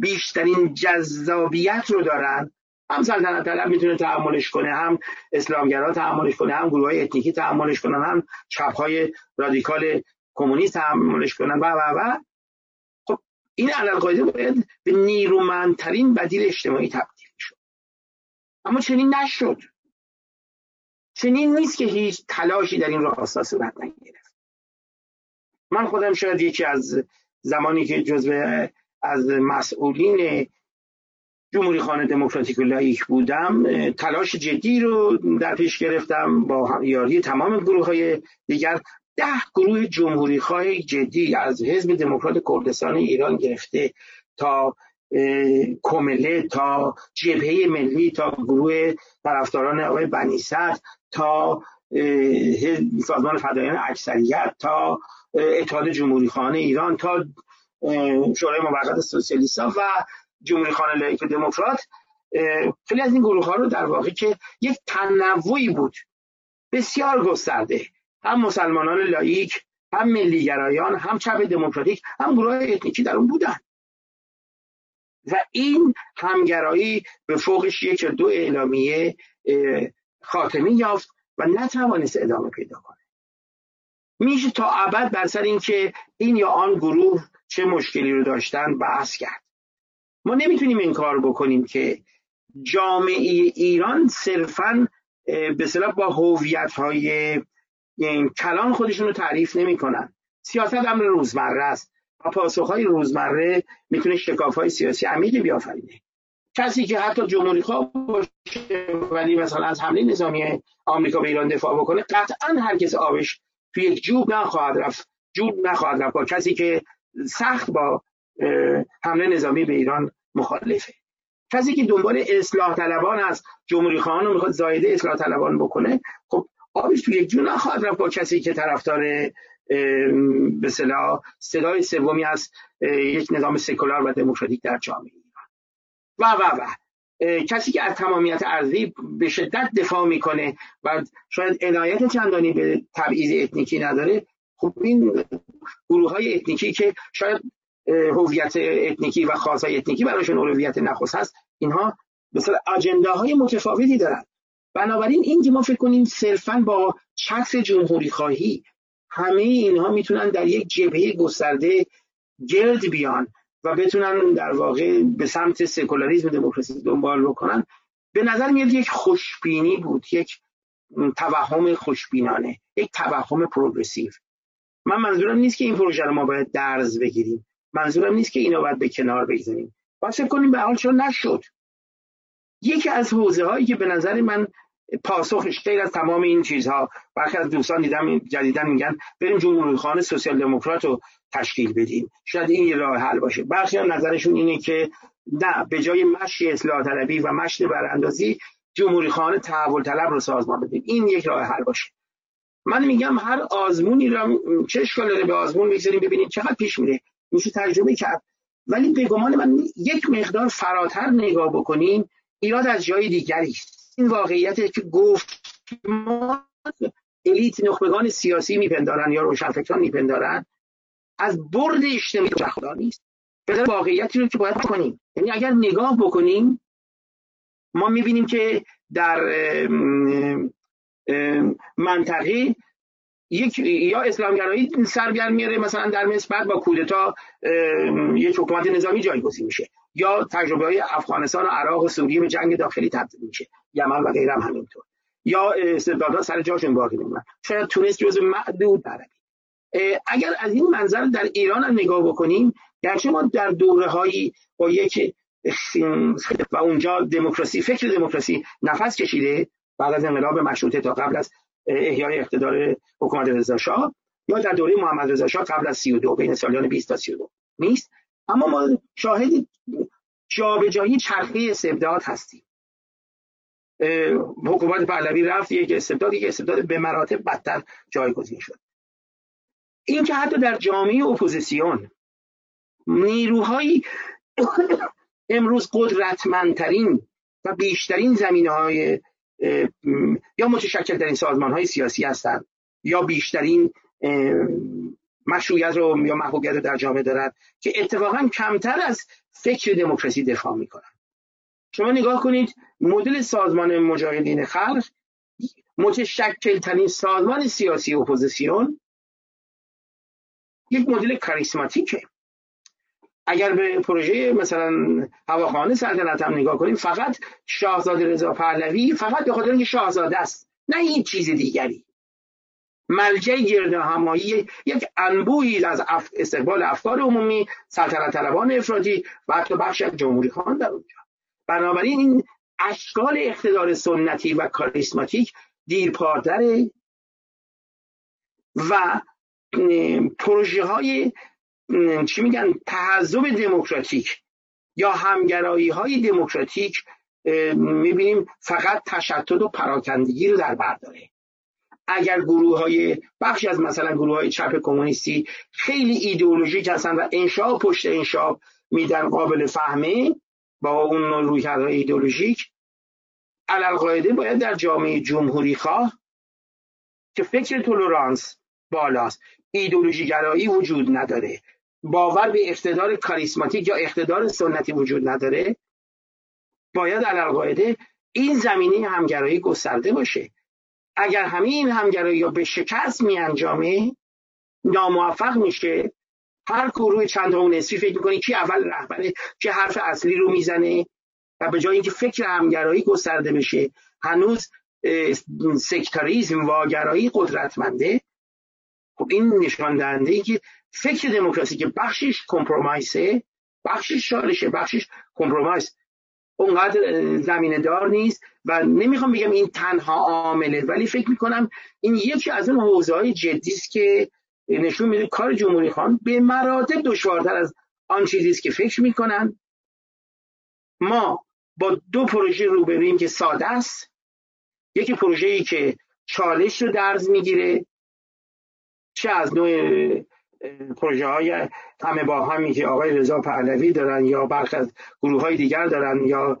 بیشترین جذابیت رو دارن هم سلطنت طلب می‌تونه تحملش کنه هم اسلامگرا تحملش کنه هم گروه های اتنیکی تحملش کنن هم چپ های رادیکال کمونیست تحملش کنن و و و. این علالقاعده باید به نیرومندترین بدیل اجتماعی تبدیل شد اما چنین نشد. چنین نیست که هیچ تلاشی در این راستا صورت نگرفت من خودم شاید یکی از زمانی که جزو از مسئولین جمهوری خانه دموکراتیک و لایک بودم تلاش جدی رو در پیش گرفتم با یاری تمام گروه های دیگر. ده گروه جمهوری خواه جدی از حزب دموکرات کردستان ایران گرفته تا کمله تا جبهه ملی تا گروه طرفداران آقای بنی تا سازمان فداییان اکثریت تا اتحاد جمهوری خواهان ایران تا شورای موقت سوسیالیست و جمهوری خواهان لائیک دموکرات. خیلی از این گروه ها رو در واقع که یک تنوعی بود بسیار گسترده. هم مسلمانان لائیک هم ملیگرایان هم چپ دموکراتیک هم گروه اتنیکی در اون بودن. و این همگرایی به فوقش یک دو اعلامیه خاتمی یافت و نتوانست ادامه پیدا کنه. میشه تا ابد بر سر اینکه این یا آن گروه چه مشکلی رو داشتن بحث کرد. ما نمی‌تونیم این کار بکنیم که جامعه ایران صرفا به با هویت های کلان خودشون رو تعریف نمی‌کنن. سیاست امر روزمره است. و پاسخ های روزمره می‌تونه شکاف های سیاسی عمیقی بیافرینه. کسی که حتی جمهوری خواه باشه ولی مثلا از حمله نظامی آمریکا به ایران دفاع بکنه قطعا هرگز آبش توی یک جوب نخواهد رفت. جور نخواهد رفت با کسی که سخت با حمله نظامی به ایران مخالفه. کسی که دنبال اصلاح طلبان است جمهوری خواهان رو می‌خواد زایده اصلاح طلبان بکنه خب آبش تو یک جور نخواهد رفت با کسی که طرفدار به صلاح صدای سومی از یک نظام سکولار و دموکراتیک در جامعه ایران. و و و کسی که از تمامیت ارضی به شدت دفاع می‌کنه و شاید عنایت چندانی به تبعیض اتنیکی نداره خب این گروه های اتنیکی که شاید هویت اتنیکی و خواست‌های اتنیکی براشون اولویت نخست هست اینها مثلا agenda های متفاوتی دارن. بنابراین این که ما فکر کنیم صرفا با چتر جمهوری خواهی همه اینها می‌تونن در یک جبهه گسترده گرد بیان و بتونن در واقع به سمت سکولاریسم دموکراسی دنبال بکنن. به نظر میاد یک خوشبینی بود یک توهم خوشبینانه یک توهم پروگرسیو. من منظورم نیست که این پروژه رو ما باید درز بگیریم. منظورم نیست که اینو باید به کنار بگذاریم. باید فکر کنیم به حال چون نشد. یکی از حوزه هایی که به نظر من پاسخش غیر از تمام این چیزها. برخی از دوستان دیدم جدیدن میگن بریم جمهوری خانه سوسیال دموکرات رو تشکیل بدیم. شاید این یه راه حل باشه. برخی نظرشون اینه که نه به جای مشی اصلاح طلبی و مشی براندازی جمهوری خانه تحول طلب رو سازمان بدیم. این یک راه حل باشه. من میگم هر آزمونی رو چه اشکال به آزمون می‌گذاریم ببینید چقدر پیش میره. میشه تجربه کرد. ولی به گمان من یک مقدار فراتر نگاه بکنیم ایراد از جای دیگری است. این واقعیت که گفت ما الیت نخبگان سیاسی میپندارن یا روشنفکران میپندارن از برد اجتماعی خدا نیست. به واقعیتی رو که باید کنیم یعنی اگر نگاه بکنیم ما می‌بینیم که در منطقه یک یا اسلامگرایی سرگرم میاره مثلا در مصر با کودتا یک حکومت نظامی جایگزین میشه. یا تجربه های افغانستان و عراق و سوریه به جنگ داخلی تبدیل میشه. یمن و غیره هم همینطور. یا استبدادها سر جاشون باقی میمونن شاید تونس جزو معدود عربی اگر از این منظر در ایران هم نگاه بکنیم گرچه ما در دوره هایی با یک و اونجا دموکراسی فکر دموکراسی نفس کشیده بعد از انقلاب مشروطه تا قبل از احیای اقتدار حکومت رضا یا در دوره محمد رضا قبل از 32 بین سالیان 20 تا 32 نیست؟ اما ما شاهد جابجایی چرخه استبداد هستیم. حکومت پهلوی رفت یک استبداد یک استبداد به مراتب بدتر جایگزین شد. این که حتی در جامعه اپوزیسیون نیروهایی امروز قدرتمندترین و بیشترین زمینه های یا متشکل در این سازمان های سیاسی هستند یا بیشترین مشروعیت رو یا محبوبیت رو در جامعه دارد که اتفاقا کمتر از فکر دموکراسی دفاع می‌کنن. شما نگاه کنید مدل سازمان مجاهدین خلق متشکل ترین سازمان سیاسی اپوزیسیون یک مدل کاریسماتیکه. اگر به پروژه مثلا هواخانه سلطنت هم نگاه کنیم فقط شاهزاده رضا پهلوی فقط به خاطر اینکه شاهزاده است نه این چیز دیگری. ملجع گرد همایی یک انبوهی از استقبال افکار عمومی سلطنت طلبان افرادی و حتی بخش از جمهوری خان در اونجا. بنابراین این اشکال اقتدار سنتی و کاریسماتیک دیرپادره و پروژه های چی میگن تحذب دموکراتیک یا همگرایی های دموکراتیک می‌بینیم فقط تشتت و پراکندگی رو در بر داره. اگر گروه های بخشی از مثلا گروه های چپ کمونیستی خیلی ایدئولوژیک هستن و انشاء پشت انشاء میدن قابل فهمه با اون رویکردهای ایدئولوژیک علالقاعده باید در جامعه جمهوری خواه که فکر تولرانس بالاست. ایدئولوژی گرایی وجود نداره. باور به اقتدار کاریسماتیک یا اقتدار سنتی وجود نداره. باید علالقاعده این زمینه همگرایی گسترده باشه. اگر همه این همگرایی یا به شکست می انجامه ناموفق میشه. هر گروه چند اون نصفی فکر می‌کنه کی اول رهبره که حرف اصلی رو می‌زنه و به جای اینکه فکر همگرایی گسترده بشه هنوز سکتاریزم واگرایی قدرتمنده. خب این نشان دهنده ای که فکر دموکراسی که بخشش کمپرومایسه بخشش شالشه بخشش کمپرومایز اونقدر زمینه دار نیست و نمی‌خوام بگم این تنها عامله ولی فکر می‌کنم این یکی از اون حوزه های جدی است که نشون میده کار جمهوری خان به مراتب دشوارتر از آن چیزی است که فکر می‌کنن. ما با دو پروژه روبرویم که ساده است. یکی پروژه ای که چالش رو درز می‌گیره چه از نوع پروژه های همه با همی که آقای رضا پهلوی دارن یا برخی از گروه های دیگر دارن یا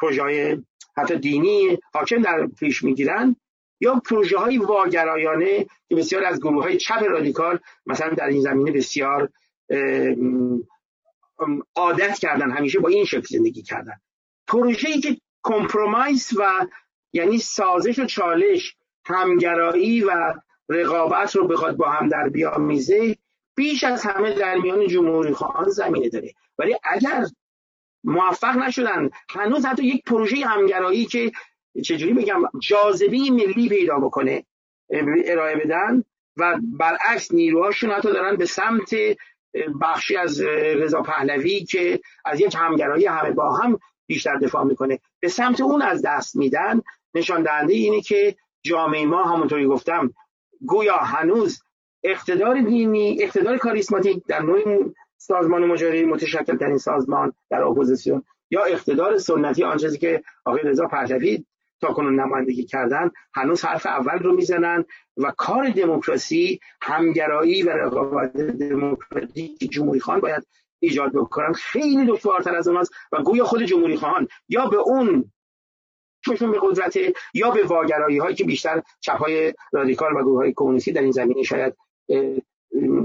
پروژه های حتی دینی حاکم در پیش می‌گیرن یا پروژه های واگرایانه که بسیار از گروه های چپ رادیکال مثلا در این زمینه بسیار عادت کردن همیشه با این شکل زندگی کردن. پروژه ای که کمپرومایز و یعنی سازش و چالش همگرایی و رقابت رو بخواد با هم در بیامیزه بیش از همه در میان جمهوری خواهان زمینه داره. ولی اگر موفق نشدن هنوز حتی یک پروژه همگرایی که چجوری بگم جاذبه ملی پیدا بکنه ارائه بدن و برعکس نیروهاشون حتی دارن به سمت بخشی از رضا پهلوی که از یک همگرایی همه با هم بیشتر دفاع می‌کنه به سمت اون از دست میدن. نشان دهنده اینه که جامعه ما همونطوری گفتم گویا هنوز اقتدار دینی اقتدار کاریسماتیک در نوع سازمان مجاری متشکل در این سازمان در اپوزیسیون یا اقتدار سنتی آن که آقای رضا پهلوی تا کنون نمایندگی کردن هنوز حرف اول رو می‌زنن و کار دموکراسی همگرایی و رقابت دموکراتیک جمهوری خان باید ایجاد بکنن. خیلی دشوارتر از اوناست و گویا خود جمهوری خان یا به اون چشم به قدرت یا به واگرایی هایی که بیشتر چپ های رادیکال و گروه های کمونیستی در این زمینه شاید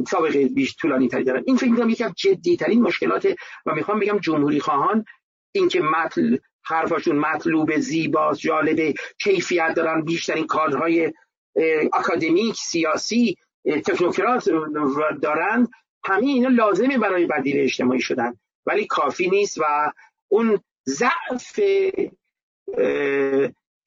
سابقه بیش طولانی تری دارن. این فکر می‌کنم یکی از جدی ترین مشکلات و می‌خوام بگم جمهوری خواهان اینکه مطل حرفاشون مطلوب زیباست جالب کیفیت دارن بیشترین کارهای اکادمیک سیاسی تکنوکرات دارن. همه اینا لازمه برای بدیل اجتماعی شدن. ولی کافی نیست و اون ضعف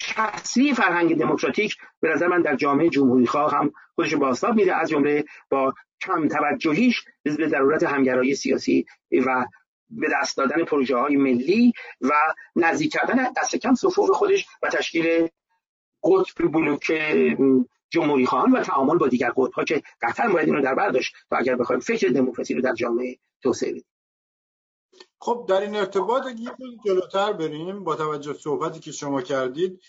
کسری فرهنگ دموکراتیک به نظر من در جامعه جمهوری خواه هم خودش باستاب میده از جمله با کم توجهیش به ضرورت همگرایی سیاسی و به دست دادن پروژه های ملی و نزدیک کردن دست کم صفوف خودش و تشکیل قطب بلوک جمهوری خواهان و تعامل با دیگر قطب ها که قطعا باید این رو در برداشت و اگر بخوایم فکر دموکراسی رو در جامعه توسعه بدیم. خب در این ارتباط اگه جلوتر بریم با توجه صحبتی که شما کردید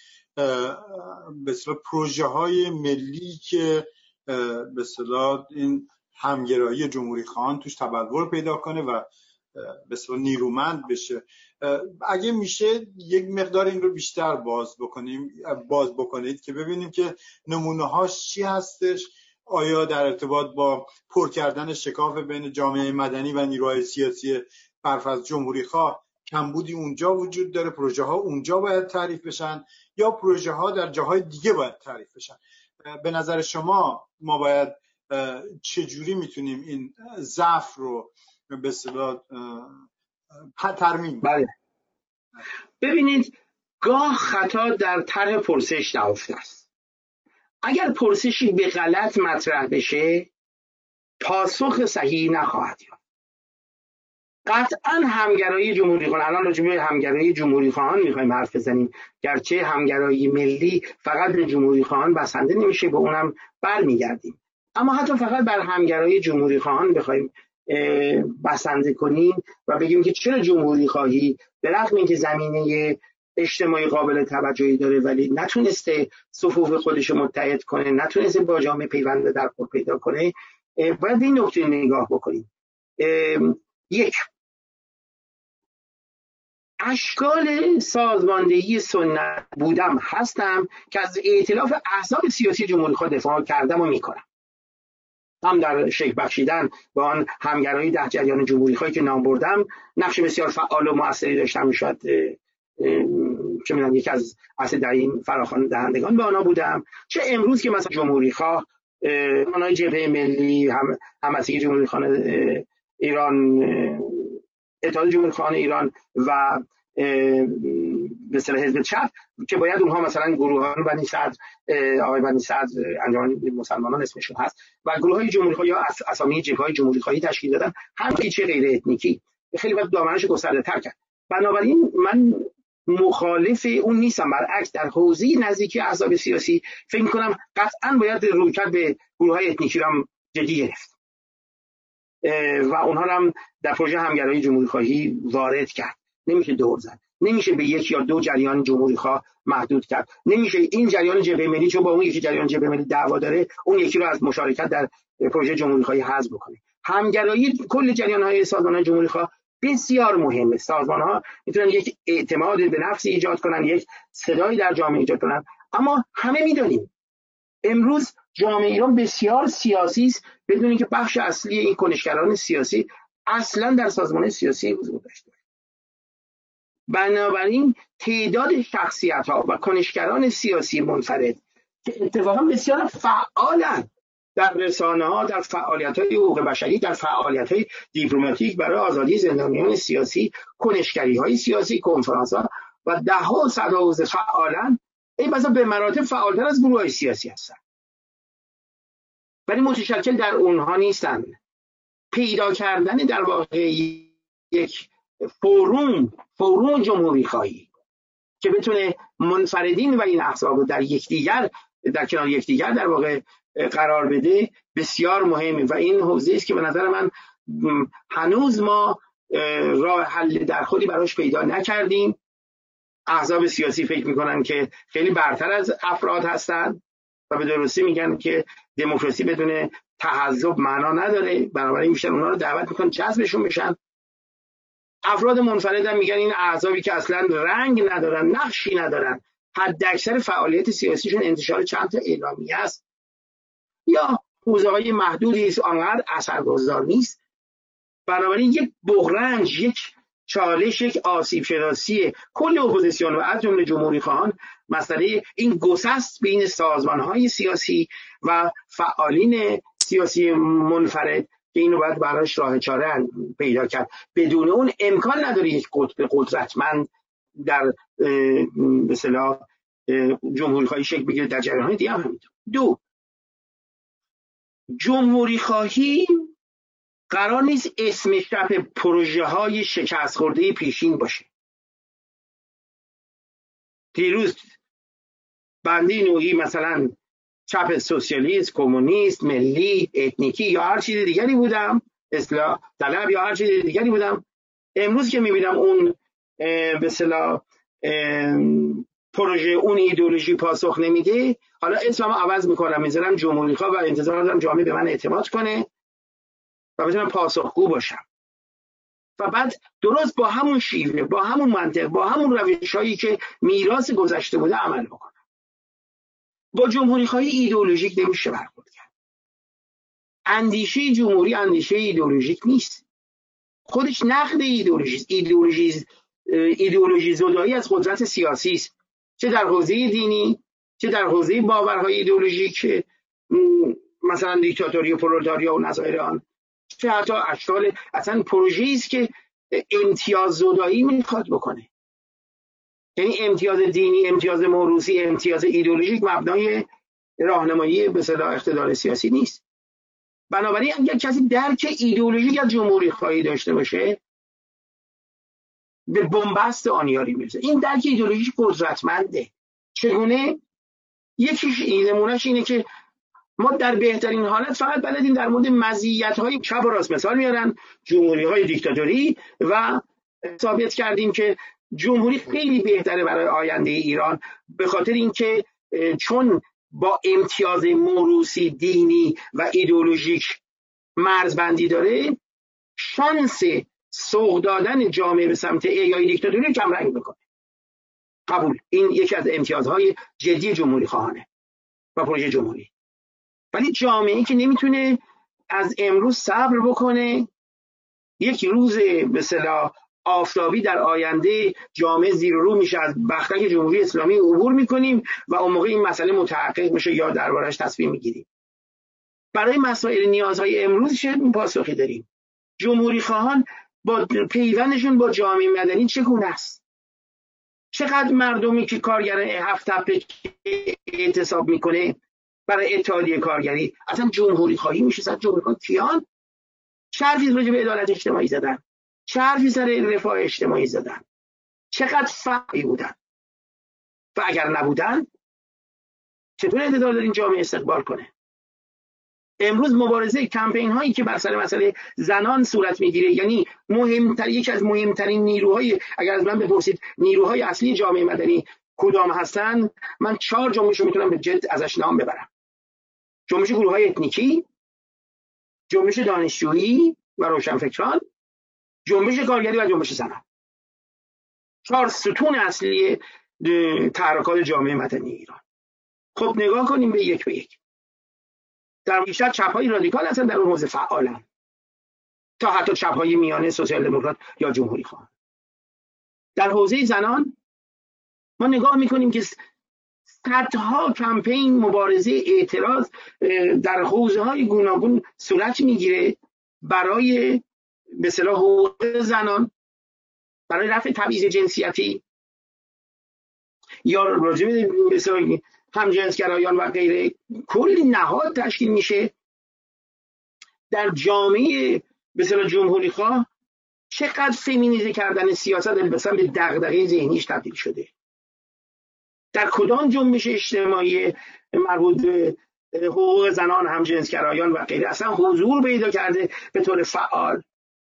به پروژه های ملی که به این همگرایی جمهوری خان توش تبلور پیدا کنه و به نیرومند بشه. اگه میشه یک مقدار این رو بیشتر باز بکنیم باز بکنید که ببینیم که نمونه هاش چی هستش آیا در ارتباط با پر کردن شکاف بین جامعه مدنی و نیروهای سیاسی برفض جمهوری خواه کمبودی اونجا وجود داره پروژه ها اونجا باید تعریف بشن یا پروژه ها در جاهای دیگه باید تعریف بشن. به نظر شما ما باید چجوری می‌تونیم این ضعف رو به اصطلاح ترمیم بله. ببینید گاه خطا در طرح پرسش نهفته است. اگر پرسشی به غلط مطرح بشه پاسخ صحیح نخواهد یافت. قطعا همگرایی جمهوری خواهان. الان راجع به همگرایی جمهوری خواهان می‌خوایم حرف بزنیم. گرچه همگرایی ملی فقط به جمهوری خواهان بسنده نمیشه به اونم برمیگردیم. اما حتی فقط بر همگرایی جمهوری خواهان بخوایم بسنده کنیم و بگیم که چرا جمهوری خواهی؟ به رغم اینکه زمینه اجتماعی قابل توجهی داره ولی نتونسته صفوف خودش متحد کنه نتونسته با جامعه پیوند در پیدا کنه باید این نکته نگاه بکنیم. یک اشکال سازماندهی سنت بودم هستم که از ائتلاف احزاب سیاسی جمهوری خود دفاع کردم و می‌کنم. هم در شکل بخشیدن با آن همگرایی ده جریان جمهوری خواهی که نام بردم نقش بسیار فعال و موثری داشتم شاید چه می‌دونم یکی از اصل در این فراخوان دهندگان به آنها بودم. چه امروز که مثلا جمهوری خواه آنهای جبهه ملی هم هم جمهوری خانه ایران اتحاد جمهوری خواهان ایران و به اصطلاح حزب چپ که باید اونها مثلا گروهان بنی صدر آقای بنی صدر انجمن مسلمانان اسمشون هست و گروه های جمهوری خواهی با اسامی جبهه های جمهوری خواهی تشکیل دادن هم چه غیر اتنیکی خیلی وقت دامنش گسترده تر کرد. بنابراین من مخالف اون نیستم برعکس در حوزه نزدیکی احزاب سیاسی فکر می‌کنم قطعا باید رویکرد به گروه های اتنیکی هم جدی گرفت. و اونها هم در پروژه همگرایی جمهوری خواهی وارد کرد. نمیشه دور زد. نمیشه به یک یا دو جریان جمهوری خواه محدود کرد. نمیشه این جریان جبهه ملی چون با اون یکی جریان جبهه ملی دعوا داره اون یکی رو از مشارکت در پروژه جمهوری خواهی حذف بکنه. همگرایی کل جریان های سازمان جمهوری خواه بسیار مهمه. سازمان ها می‌تونن یک اعتماد به نفس ایجاد کنن یک صدایی در جامعه ایجاد کنن. اما همه می‌دانیم امروز جامعه ایران بسیار سیاسی است بدون اینکه بخش اصلی این کنشگران سیاسی اصلا در سازمان سیاسی حضور داشته بنابراین تعداد شخصیت ها و کنشگران سیاسی منفرد که اتفاقا بسیار فعالن در رسانه ها در فعالیت های حقوق بشری در فعالیت های دیپلماتیک برای آزادی زندانیان سیاسی کنشگری های سیاسی کنفرانس ها و ده ها صد حوزه فعالن این به مراتب فعالتر از گروه های سیاسی هستن ولی متشکل در اونها نیستن. پیدا کردن در واقع یک فوروم فوروم جمهوری خواهی که بتونه منفردین و این احزاب رو در یکدیگر در کنار یکدیگر در واقع قرار بده بسیار مهمه. و این حوزه است که به نظر من هنوز ما راه حل در خودی براش پیدا نکردیم. احزاب سیاسی فکر می‌کنن که خیلی برتر از افراد هستند و به درستی میگن که دموکراسی بدون تحذب معنا نداره. بنابراین میشن اونا رو دعوت می‌کنن جذبشون بشن افراد منفرد میگن این احزابی که اصلا رنگ ندارن نقشی ندارن. حد اکثر فعالیت سیاسیشون انتشار چند تا اعلامیه است. یا حوزه های محدودی است آنقدر اثرگذار نیست. بنابراین یک بغرنج یک چالش یک آسیب شناسی کل اپوزیسیون و از جمله جمهوری خواهان مسئله این گسست بین سازمان های سیاسی و فعالین سیاسی منفرد که اینو باید براش راه چاره پیدا کرد. بدون اون امکان نداره یک قطب قدرتمند در به جمهوری خواهی شکل بگیره در جریان دیگه هم دو جمهوری خواهی قرار نیست اسم شب پروژه های شکست خورده پیشین باشه. دیروز بنده نوعی مثلا چپ سوسیالیست کمونیست ملی اتنیکی یا هر چیز دیگری بودم اصلاح طلب یا هر چیز دیگری بودم. امروز که می‌بینم اون به اصطلاح پروژه اون ایدولوژی پاسخ نمیده حالا اسممو عوض می‌کنم می‌ذارم جمهوری خواه و انتظار دارم جامعه به من اعتماد کنه. و بتونم پاسخگو باشم. و بعد درست با همون شیوه با همون منطق با همون روش هایی که میراث گذشته بوده عمل بکنم. با جمهوری خواهی ایدئولوژیک نمیشه برخورد کرد. اندیشه جمهوری اندیشه ایدئولوژیک نیست. خودش نقد ایدئولوژی ایدئولوژی ایدئولوژی زدایی از قدرت سیاسی است. چه در حوزه دینی چه در حوزه باورهای ایدئولوژیک مثلا دیکتاتوری و پرولتاریا و نظایر آن. حتی اشکال اصلا پروژه است که امتیاز زدایی می‌خواد بکنه. یعنی امتیاز دینی امتیاز موروسی امتیاز ایدئولوژیک مبنای راهنمایی به صلاح اقتدار سیاسی نیست. بنابراین اگر کسی درک ایدئولوژیک از جمهوری خواهی داشته باشه به بنبست آنیاری می‌رسه این درک ایدئولوژیک قدرتمنده. چگونه؟ یکیش نمونهش اینه که ما در بهترین حالت فقط بلدیم در مورد مزیت های چپ و راست مثال میارن جمهوری های دیکتاتوری و ثابت کردیم که جمهوری خیلی بهتره برای آینده ایران به خاطر اینکه چون با امتیاز موروسی دینی و ایدئولوژیک مرزبندی داره شانس سوق دادن جامعه به سمت ای یا دیکتاتوری کم رنگ می‌کنه. قبول. این یکی از امتیازهای جدی جمهوری خواهانه و پروژه جمهوری. ولی جامعه که نمی‌تونه از امروز صبر بکنه یک روز به صلاح آفتابی در آینده جامعه زیر رو میشه. از بختک جمهوری اسلامی عبور می‌کنیم و اون موقع این مسئله متحقق میشه یا دربارش تصمیم می‌گیریم. برای مسائل نیازهای امروز چه پاسخی داریم؟ جمهوری خواهان با پیوندشون با جامعه مدنی چگونه است؟ چقدر مردمی که کارگر هفت تپه اعتصاب می‌کنه برای اتحادیه کارگری. اصلا جمهوری خواهی میشه صد جمهوری کیان؟ چه حرفی راجع به عدالت اجتماعی زدن. چه حرفی سر رفاه اجتماعی زدن. چقدر فعی بودن. و اگر نبودن چطور انتظار دارین جامعه استقبال کنه؟ امروز مبارزه کمپین هایی که بر سر مسئله زنان صورت می‌گیره یعنی مهمتر یکی از مهمترین نیروهای اگر از من بپرسید نیروهای اصلی جامعه مدنی کدام هستن؟ من چهار رو می‌تونم به جد ازش نام ببرم. جنبش گروه های اتنیکی جنبش دانشجویی و روشنفکران جنبش کارگری و جنبش زنان. چهار ستون اصلی تحرکات جامعه مدنی ایران. خب نگاه کنیم به یک به یک. در بیشتر چپ های رادیکال هستن در اون حوزه فعالن. تا حتی چپ های میانه سوسیال دموکرات یا جمهوری خواهن در حوزه زنان ما نگاه می‌کنیم که صدها کمپین مبارزه اعتراض در حوزه های گوناگون صورت می‌گیره برای به حقوق زنان برای رفع تبعیض جنسیتی. یا راجع به همجنسگرایان و غیره کلی نهاد تشکیل میشه. در جامعه به جمهوری خواه چقدر فمینیزه کردن سیاست مثلا به دغدغه ذهنیش تبدیل شده. در کدام جنبش اجتماعی مربوط به حقوق زنان همجنسگرایان و غیره اصلا حضور پیدا کرده؟ به طور فعال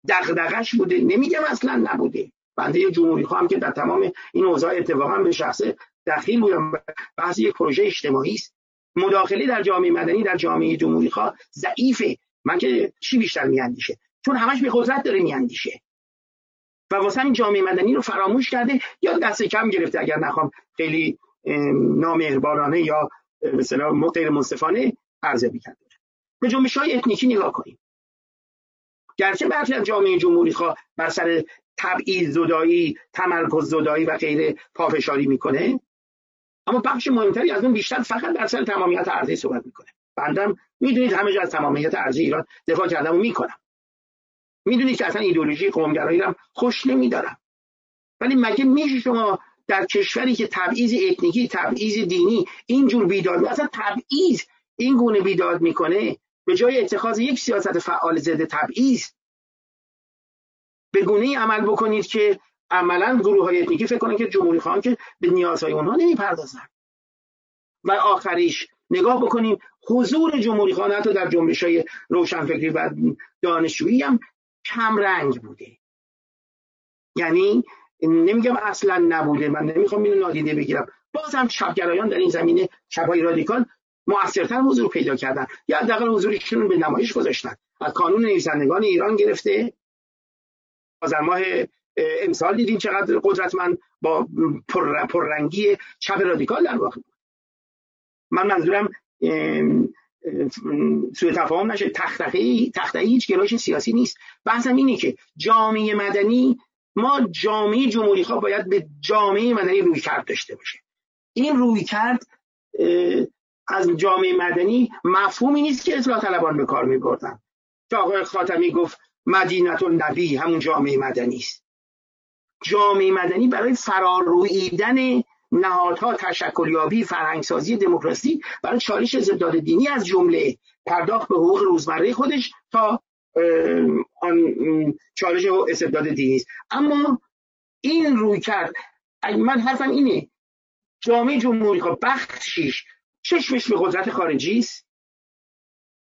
دغدغش بوده؟ نمیگم اصلا نبوده. بنده جمهوری خواهم که در تمام این اوضاع اتفاقا به شخصه دخیل بودم. بحث یک پروژه اجتماعی است. مداخله در جامعه مدنی در جامعه جمهوری خواه ضعیفه. من که چی بیشتر میاندیشه؟ چون همش به قدرت داره میاندیشه. و واسه این جامعه مدنی رو فراموش کرده. یا دست کم گرفته اگر نخوام خیلی نامهربانانه یا مثلا غیر منصفانه عرضه می‌کنه به جنبش های اتنیکی نگاه کنیم. گرچه برخی از جامعه جمهوری خواه بر سر تبعیض زدایی تمرکز زدایی و غیره پافشاری می‌کنه اما بخش مهمتری از اون بیشتر فقط در سر تمامیت ارضی صحبت می‌کنه. بندم می‌دونید همه جا از تمامیت ارضی ایران دفاع کردم و می‌کنم. می‌دونید که اصلا ایدولوژی قومگرایی هم خوش نمیدارم. ولی مگه میشه شما در کشوری که تبعیض اتنیکی تبعیض دینی اینجور بیداد اصلا تبعیض این گونه بیداد می‌کنه به جای اتخاذ یک سیاست فعال ضد تبعیض. به گونه عمل بکنید که عملا گروه های اتنیکی فکر کنن که جمهوری خواهان که به نیازهای اونها نمی‌پردازن. و آخریش نگاه بکنیم حضور جمهوری خواهان حتی در جنبش های روشنفکری و دانشجویی هم کم رنگ بوده. یعنی نمیگم اصلا نبوده من نمی‌خوام اینو نادیده بگیرم. باز هم چپگرایان در این زمینه چپهای رادیکال موثرتر حضور پیدا کردن. یا حداقل حضورشون به نمایش گذاشتن. از کانون نویسندگان ایران گرفته. آذر ماه امسال دیدیم چقدر قدرتمند با پر پررنگی چپ رادیکال در واقع. من منظورم سوء تفاهم نشه تختقی تختقی هیچ گرایش سیاسی نیست. بحثم اینه که جامعه مدنی ما جامعه جمهوری خواه باید به جامعه مدنی روی کرد داشته باشه. این روی کرد از جامعه مدنی مفهومی نیست که اصلاح طلبان به کار میبردن. که آقای خاتمی گفت مدینت نبی همون جامعه مدنی است. جامعه مدنی برای فرارویدن نهادها تشکلیابی فرهنگسازی دموکراسی برای چالش ضداد دینی از جمله پرداخت به حقوق روزمره خودش تا آن چالش استبداد دینی است. اما این روی کرد من حرفم اینه جامعه جمهوری خواه بخشیش چشمش به قدرت خارجی است.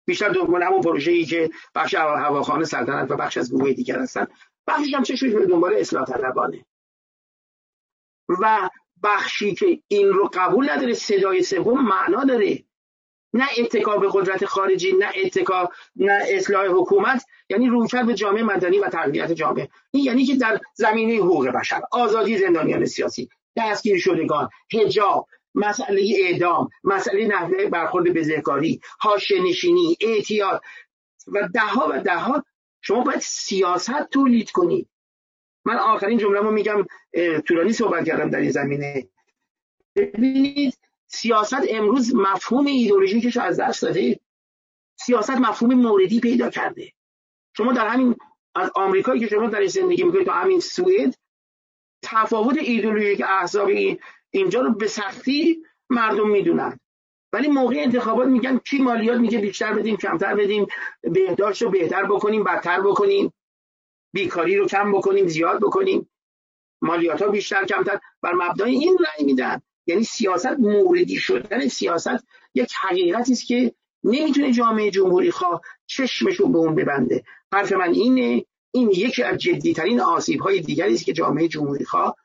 بیشتر دنبال همون پروژه ای که بخش هواخانه سلطنت و بخش از گروه دیگر هستن. بخشش هم چشمش به دنبال اصلاح طلبانه. و بخشی که این رو قبول نداره صدای سوم معنا داره. نه اتکا به قدرت خارجی نه اتکا نه اصلاح حکومت یعنی رویکرد به جامعه مدنی و تقویت جامعه. این یعنی که در زمینه حقوق بشر آزادی زندانیان سیاسی دستگیر شدگان حجاب مسئله اعدام مسئله نحوه برخورد بزهکاری حاشیه نشینی اعتیاد. و دهها و دهها شما باید سیاست تولید کنید من آخرین جمله رو میگم طولانی صحبت کردم در این زمینه. ببینید سیاست امروز مفهوم ایدئولوژیکش از دست داده. سیاست مفهوم موردی پیدا کرده. شما در همین از آمریکایی که شما در زندگی می‌کنید تا همین سوئد تفاوت ایدئولوژیک احزاب اینجا رو به سختی مردم می‌دونن. ولی موقع انتخابات میگن کی مالیات میگه بیشتر بدیم کمتر بدیم بهداشت رو بهتر بکنیم بدتر بکنیم. بیکاری رو کم بکنیم زیاد بکنیم. مالیات ها بیشتر کمتر. بر مبنای این رأی میدن. یعنی سیاست موردی شدن سیاست یک حقیقتی است که نمی‌تونه جامعه جمهوری خواه چشمشون به اون ببنده. حرف من اینه این یکی از جدیترین آسیب های دیگری است که جامعه جمهوری خواه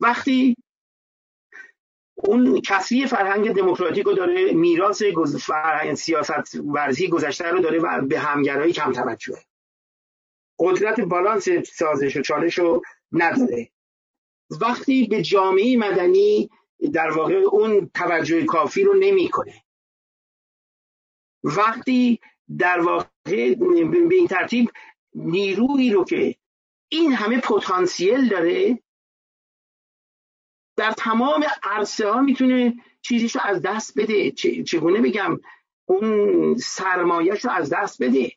وقتی اون کسری فرهنگ دموکراتیک رو داره میراث فرهنگ سیاست ورزی گذشته رو داره و به همگرایی کم توجهه. قدرت بالانس سازش و چالش رو نداره. وقتی به جامعه مدنی در واقع اون توجه کافی رو نمی‌کنه. وقتی در واقع به این ترتیب نیرویی رو که این همه پتانسیل داره در تمام عرصه ها می‌تونه چیزیشو از دست بده. چگونه بگم؟ اون سرمایهش رو از دست بده.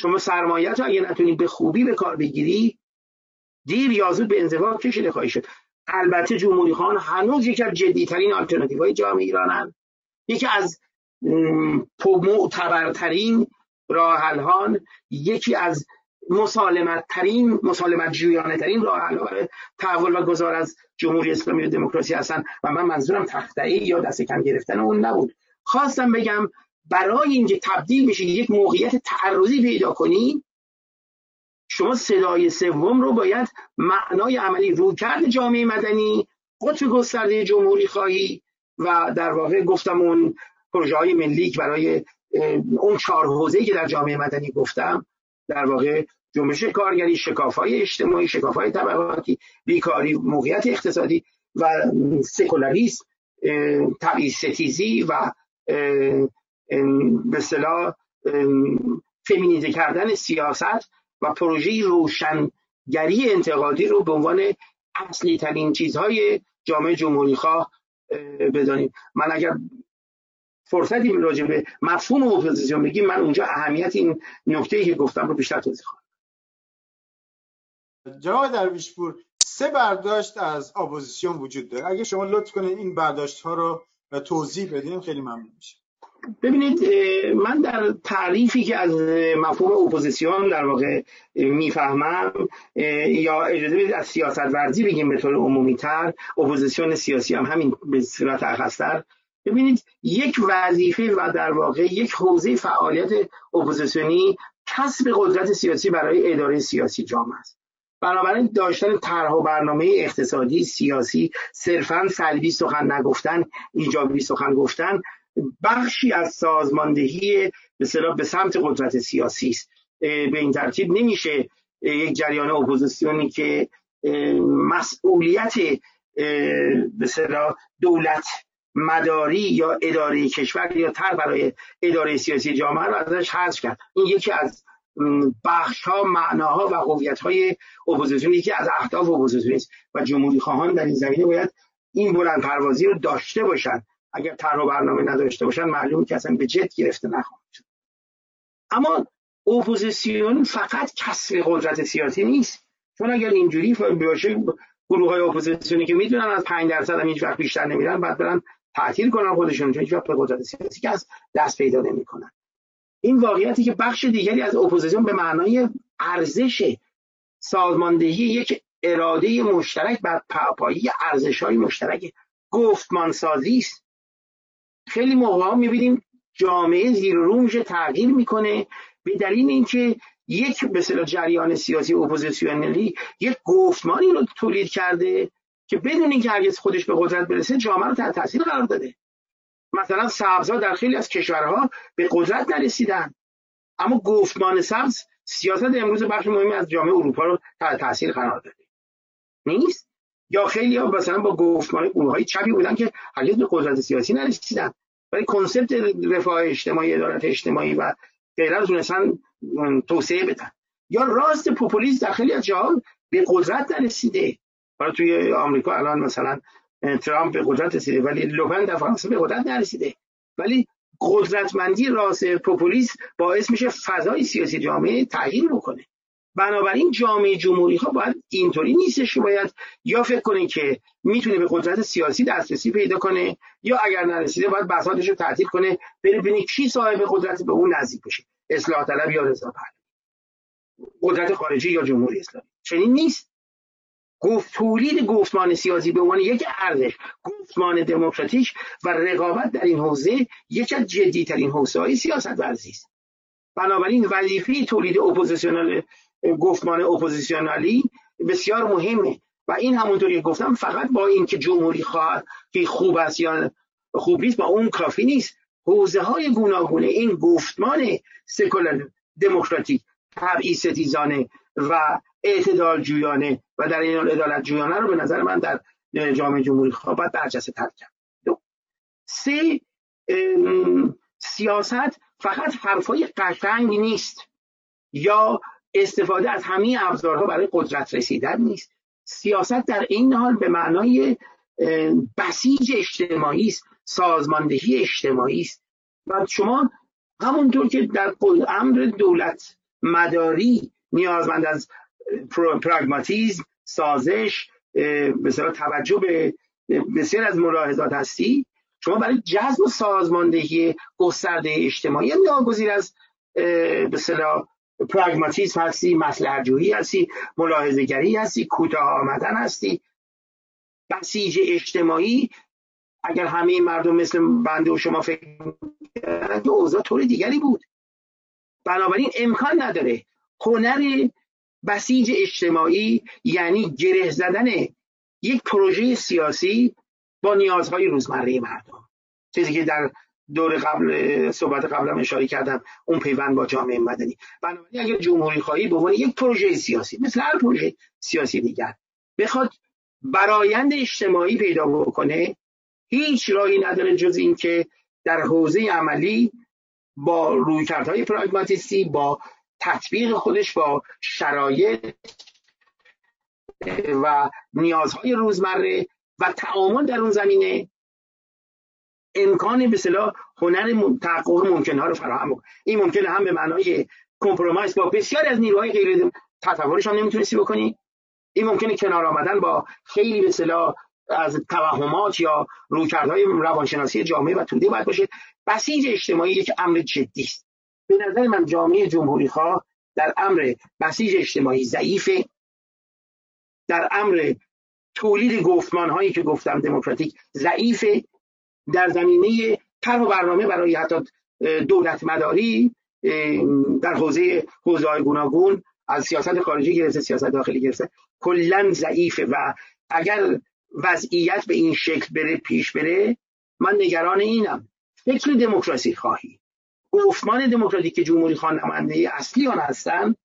شما سرمایه رو اگه نتونی به خوبی به کار بگیری دیر یا زود به انزوا کشیده خواهی شد. البته جمهوری خان هنوز یکی از جدیترین آلترناتیو های جامعه ایرانن. یکی از معتبرترین راهلهان یکی از مسالمت ترین مسالمت جویانه ترین راه برای تحول و گذار از جمهوری اسلامی و دموکراسی هستن و من منظورم تخته یا دست کم گرفتن اون نبود. خواستم بگم برای اینکه تبدیل بشه یک موقعیت تعرضی پیدا کنی شما صدای سوم رو باید معنای عملی رویکرد جامعه مدنی قطب گسترده جمهوری خواهی و در واقع گفتم اون پروژه های ملی برای اون چهار حوزه‌ای که در جامعه مدنی گفتم در واقع جنبش کارگری شکافهای اجتماعی شکافهای طبقاتی بیکاری موقعیت اقتصادی و سکولاریسم طبیعی ستیزی و به اصطلاح فمینیزه کردن سیاست و پروژه روشنگری انتقادی رو به عنوان اصلی ترین چیزهای جامعه جمهوری خواه بدانیم من اگر فرصتی راجع به مفهوم اپوزیسیون بگیم من اونجا اهمیت این نکته که گفتم رو بیشتر توضیح خواهم جناب درویشپور سه برداشت از اپوزیسیون وجود داره. اگه شما لطف کنید این برداشت ها رو توضیح بدین خیلی ممنون میشه ببینید من در تعریفی که از مفهوم اپوزیسیون در واقع می‌فهمم با اجازه از سیاست ورزی بگیم به طور عمومی تر اپوزیسیون سیاسی هم همین به صورت اخص‌تر ببینید یک وظیفه و در واقع یک حوزه فعالیت اپوزیسیونی کسب قدرت سیاسی برای اداره سیاسی جامعه است. بنابراین داشتن طرح و برنامه اقتصادی سیاسی صرفا سلبی سخن نگفتن ایجابی سخن گفتن بخشی از سازماندهی به به سمت قدرت سیاسی است. به این ترتیب نمیشه یک جریان اپوزیسیونی که مسئولیت به دولت مداری یا اداره کشور یا طرح برای اداره سیاسی جامعه رو ازش حذف کرد. این یکی از بخش ها معناها و هویت های اپوزیسیون یکی از اهداف اپوزیسیون است. و جمهوری خواهان در این زمینه باید این بلند پروازی رو داشته باشند. اگر طرح برنامه نداشته باشن معلومه که اصلا به جد گرفته نخواهد شد. اما اپوزیسیون فقط کسب قدرت سیاسی نیست. چون اگر اینجوری باشه گروه های اپوزیسیونی که می‌دونن از 5 درصد هم هیچ وقت بیشتر نمیرن بعد برن تعطیل کنن خودشون چون هیچ وقت به قدرت سیاسی که از دست پیدا نمی‌کنن. این واقعیتی که بخش دیگری از اپوزیسیون به معنای ارزش سازماندهی یک اراده مشترک بر پایه ارزش های مشترک گفتمان سازی است. خیلی موقع ها می‌بینیم جامعه زیر رو میشه تغییر می‌کنه. به دلیل اینکه یک مثلا جریان سیاسی اپوزیسیونلی یک گفتمانی رو تولید کرده که بدون اینکه هرگز خودش به قدرت برسه جامعه رو تحت تاثیر قرار داده. مثلا سبزها در خیلی از کشورها به قدرت نرسیدن. اما گفتمان سبز سیاست امروز بخش مهمی از جامعه اروپا رو تحت تاثیر قرار داده. نیست؟ یا خیلی ها مثلا با گفتمان گروه چپی بودن که هرگز به قدرت سیاسی نرسیدن. ولی کنسپت رفاه اجتماعی ادارت اجتماعی و غیره تونستن توسعه بدن. یا راست پوپولیسم در خیلی از جاها به قدرت نرسیده. حالا توی آمریکا الان مثلا ترامپ به قدرت رسیده ولی لوپن در فرانسه به قدرت نرسیده. ولی قدرتمندی راست پوپولیسم باعث میشه فضای سیاسی جامعه تغییر بکنه. بنابراین جامعه جمهوری ها باید اینطوری نیستش که باید یا فکر کنه که می‌تونه به قدرت سیاسی دسترسی پیدا کنه یا اگر نرسیده باید بساطش رو تعطیل کنه بره ببینه کی صاحب قدرت به اون نزدیک بشه اصلاح طلب یا رضا قدرت خارجی یا جمهوری اسلامی. چنین نیست. گفت تولید گفتمان سیاسی به عنوان یک ارزش گفتمان دموکراتیک و رقابت در این حوزه یکی از جدیترین حوزه های سیاست ورزی است. بنابراین وظیفه تولید اپوزیسیونال گفتمان اپوزیسیونالی بسیار مهمه. و این همونطور که گفتم فقط با اینکه جمهوری خواهد که خوب است یا خوب نیست با اون کافی نیست. حوزه های گوناگون این گفتمان سکولر دموکراتیک تبعیض ستیزانه و اعتدال جویانه و در این عدالت جویانه رو به نظر من در جامعه جمهوری خواه باید برجسته تر کرد. سه سیاست فقط حرفای قشنگ نیست یا استفاده از همه ابزارها برای قدرت رسیدن نیست. سیاست در این حال به معنای بسیج اجتماعی است سازماندهی اجتماعی است. و شما همونطور که در امر دولت مداری نیازمند از پراگماتیزم سازش مثلا توجه به بسیار از ملاحظات هستی شما برای جذب و سازماندهی گسترده اجتماعی ناگزیر از به پراگماتیسم هستی مسئله جویی هستی ملاحظه گری هستی کوتاه آمدن هستی. بسیج اجتماعی اگر همه مردم مثل بنده و شما فکر کردن که اوضاع طور دیگری بود. بنابراین امکان نداره. هنر بسیج اجتماعی یعنی گره زدن یک پروژه سیاسی با نیازهای روزمره مردم. چیزی که در دور قبل صحبت قبلم اشاره کردم اون پیوند با جامعه مدنی. بنابراین اگر جمهوری خواهی به عنوان یک پروژه سیاسی مثل هر پروژه سیاسی دیگر بخواد برایند اجتماعی پیدا بکنه هیچ راهی نداره جز اینکه در حوزه عملی با رویکردهای پراگماتیستی با تطبیق خودش با شرایط و نیازهای روزمره و تعامل در اون زمینه امکان به صلاح هنر تحقق ممکن ها رو فراهم این ممکنه هم به معنای کمپرومایز با بسیاری از نیروهای غیر تصورش هم نمی‌تونستی بکنی. این ممکنه کنار آمدن با خیلی به صلاح از توهمات یا رویکردهای روانشناسی جامعه و توده باید باشه. بسیج اجتماعی یک امر جدی است. به نظر من جامعه جمهوری خواه در امر بسیج اجتماعی ضعیفه. در امر تولید گفتمان هایی که گفتم دموکراتیک ضعیفه. در زمینه طرح و برنامه برای حتی دولت مداری در حوزه حوزه های گوناگون از سیاست خارجی گرفته سیاست داخلی گرفته. کلا ضعیفه و اگر وضعیت به این شکل بره پیش بره من نگران اینم. فکر دموکراسی خواهی. گفتمان دموکراتیک جمهوری خان نماینده اصلی آن هستند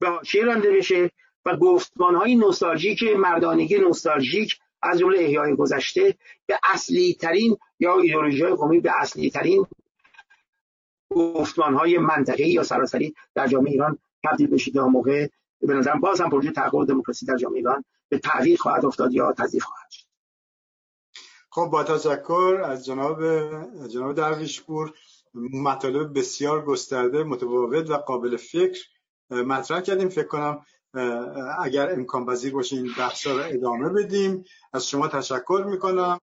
به حاشیه رانده بشه و گفتمان های نوستالژیک مردانگی نوستالژیک از جمله احیای گذشته به اصلی ترین یا ایدئولوژی قومی به اصلی ترین گفتمان های منطقی یا سراسری در جامعه ایران تبدیل بشید یا موقع به نظرم باز هم پروژه تحقق دموکراسی در جامعه ایران به تعویق خواهد افتاد یا تضعیف خواهد شد. خب با تشکر از جناب جناب درویشپور مطالب بسیار گسترده متفاوت و قابل فکر مطرح کردیم. فکر کنم اگر امکان پذیر باشه این بحث رو ادامه بدیم. از شما تشکر می‌کنم.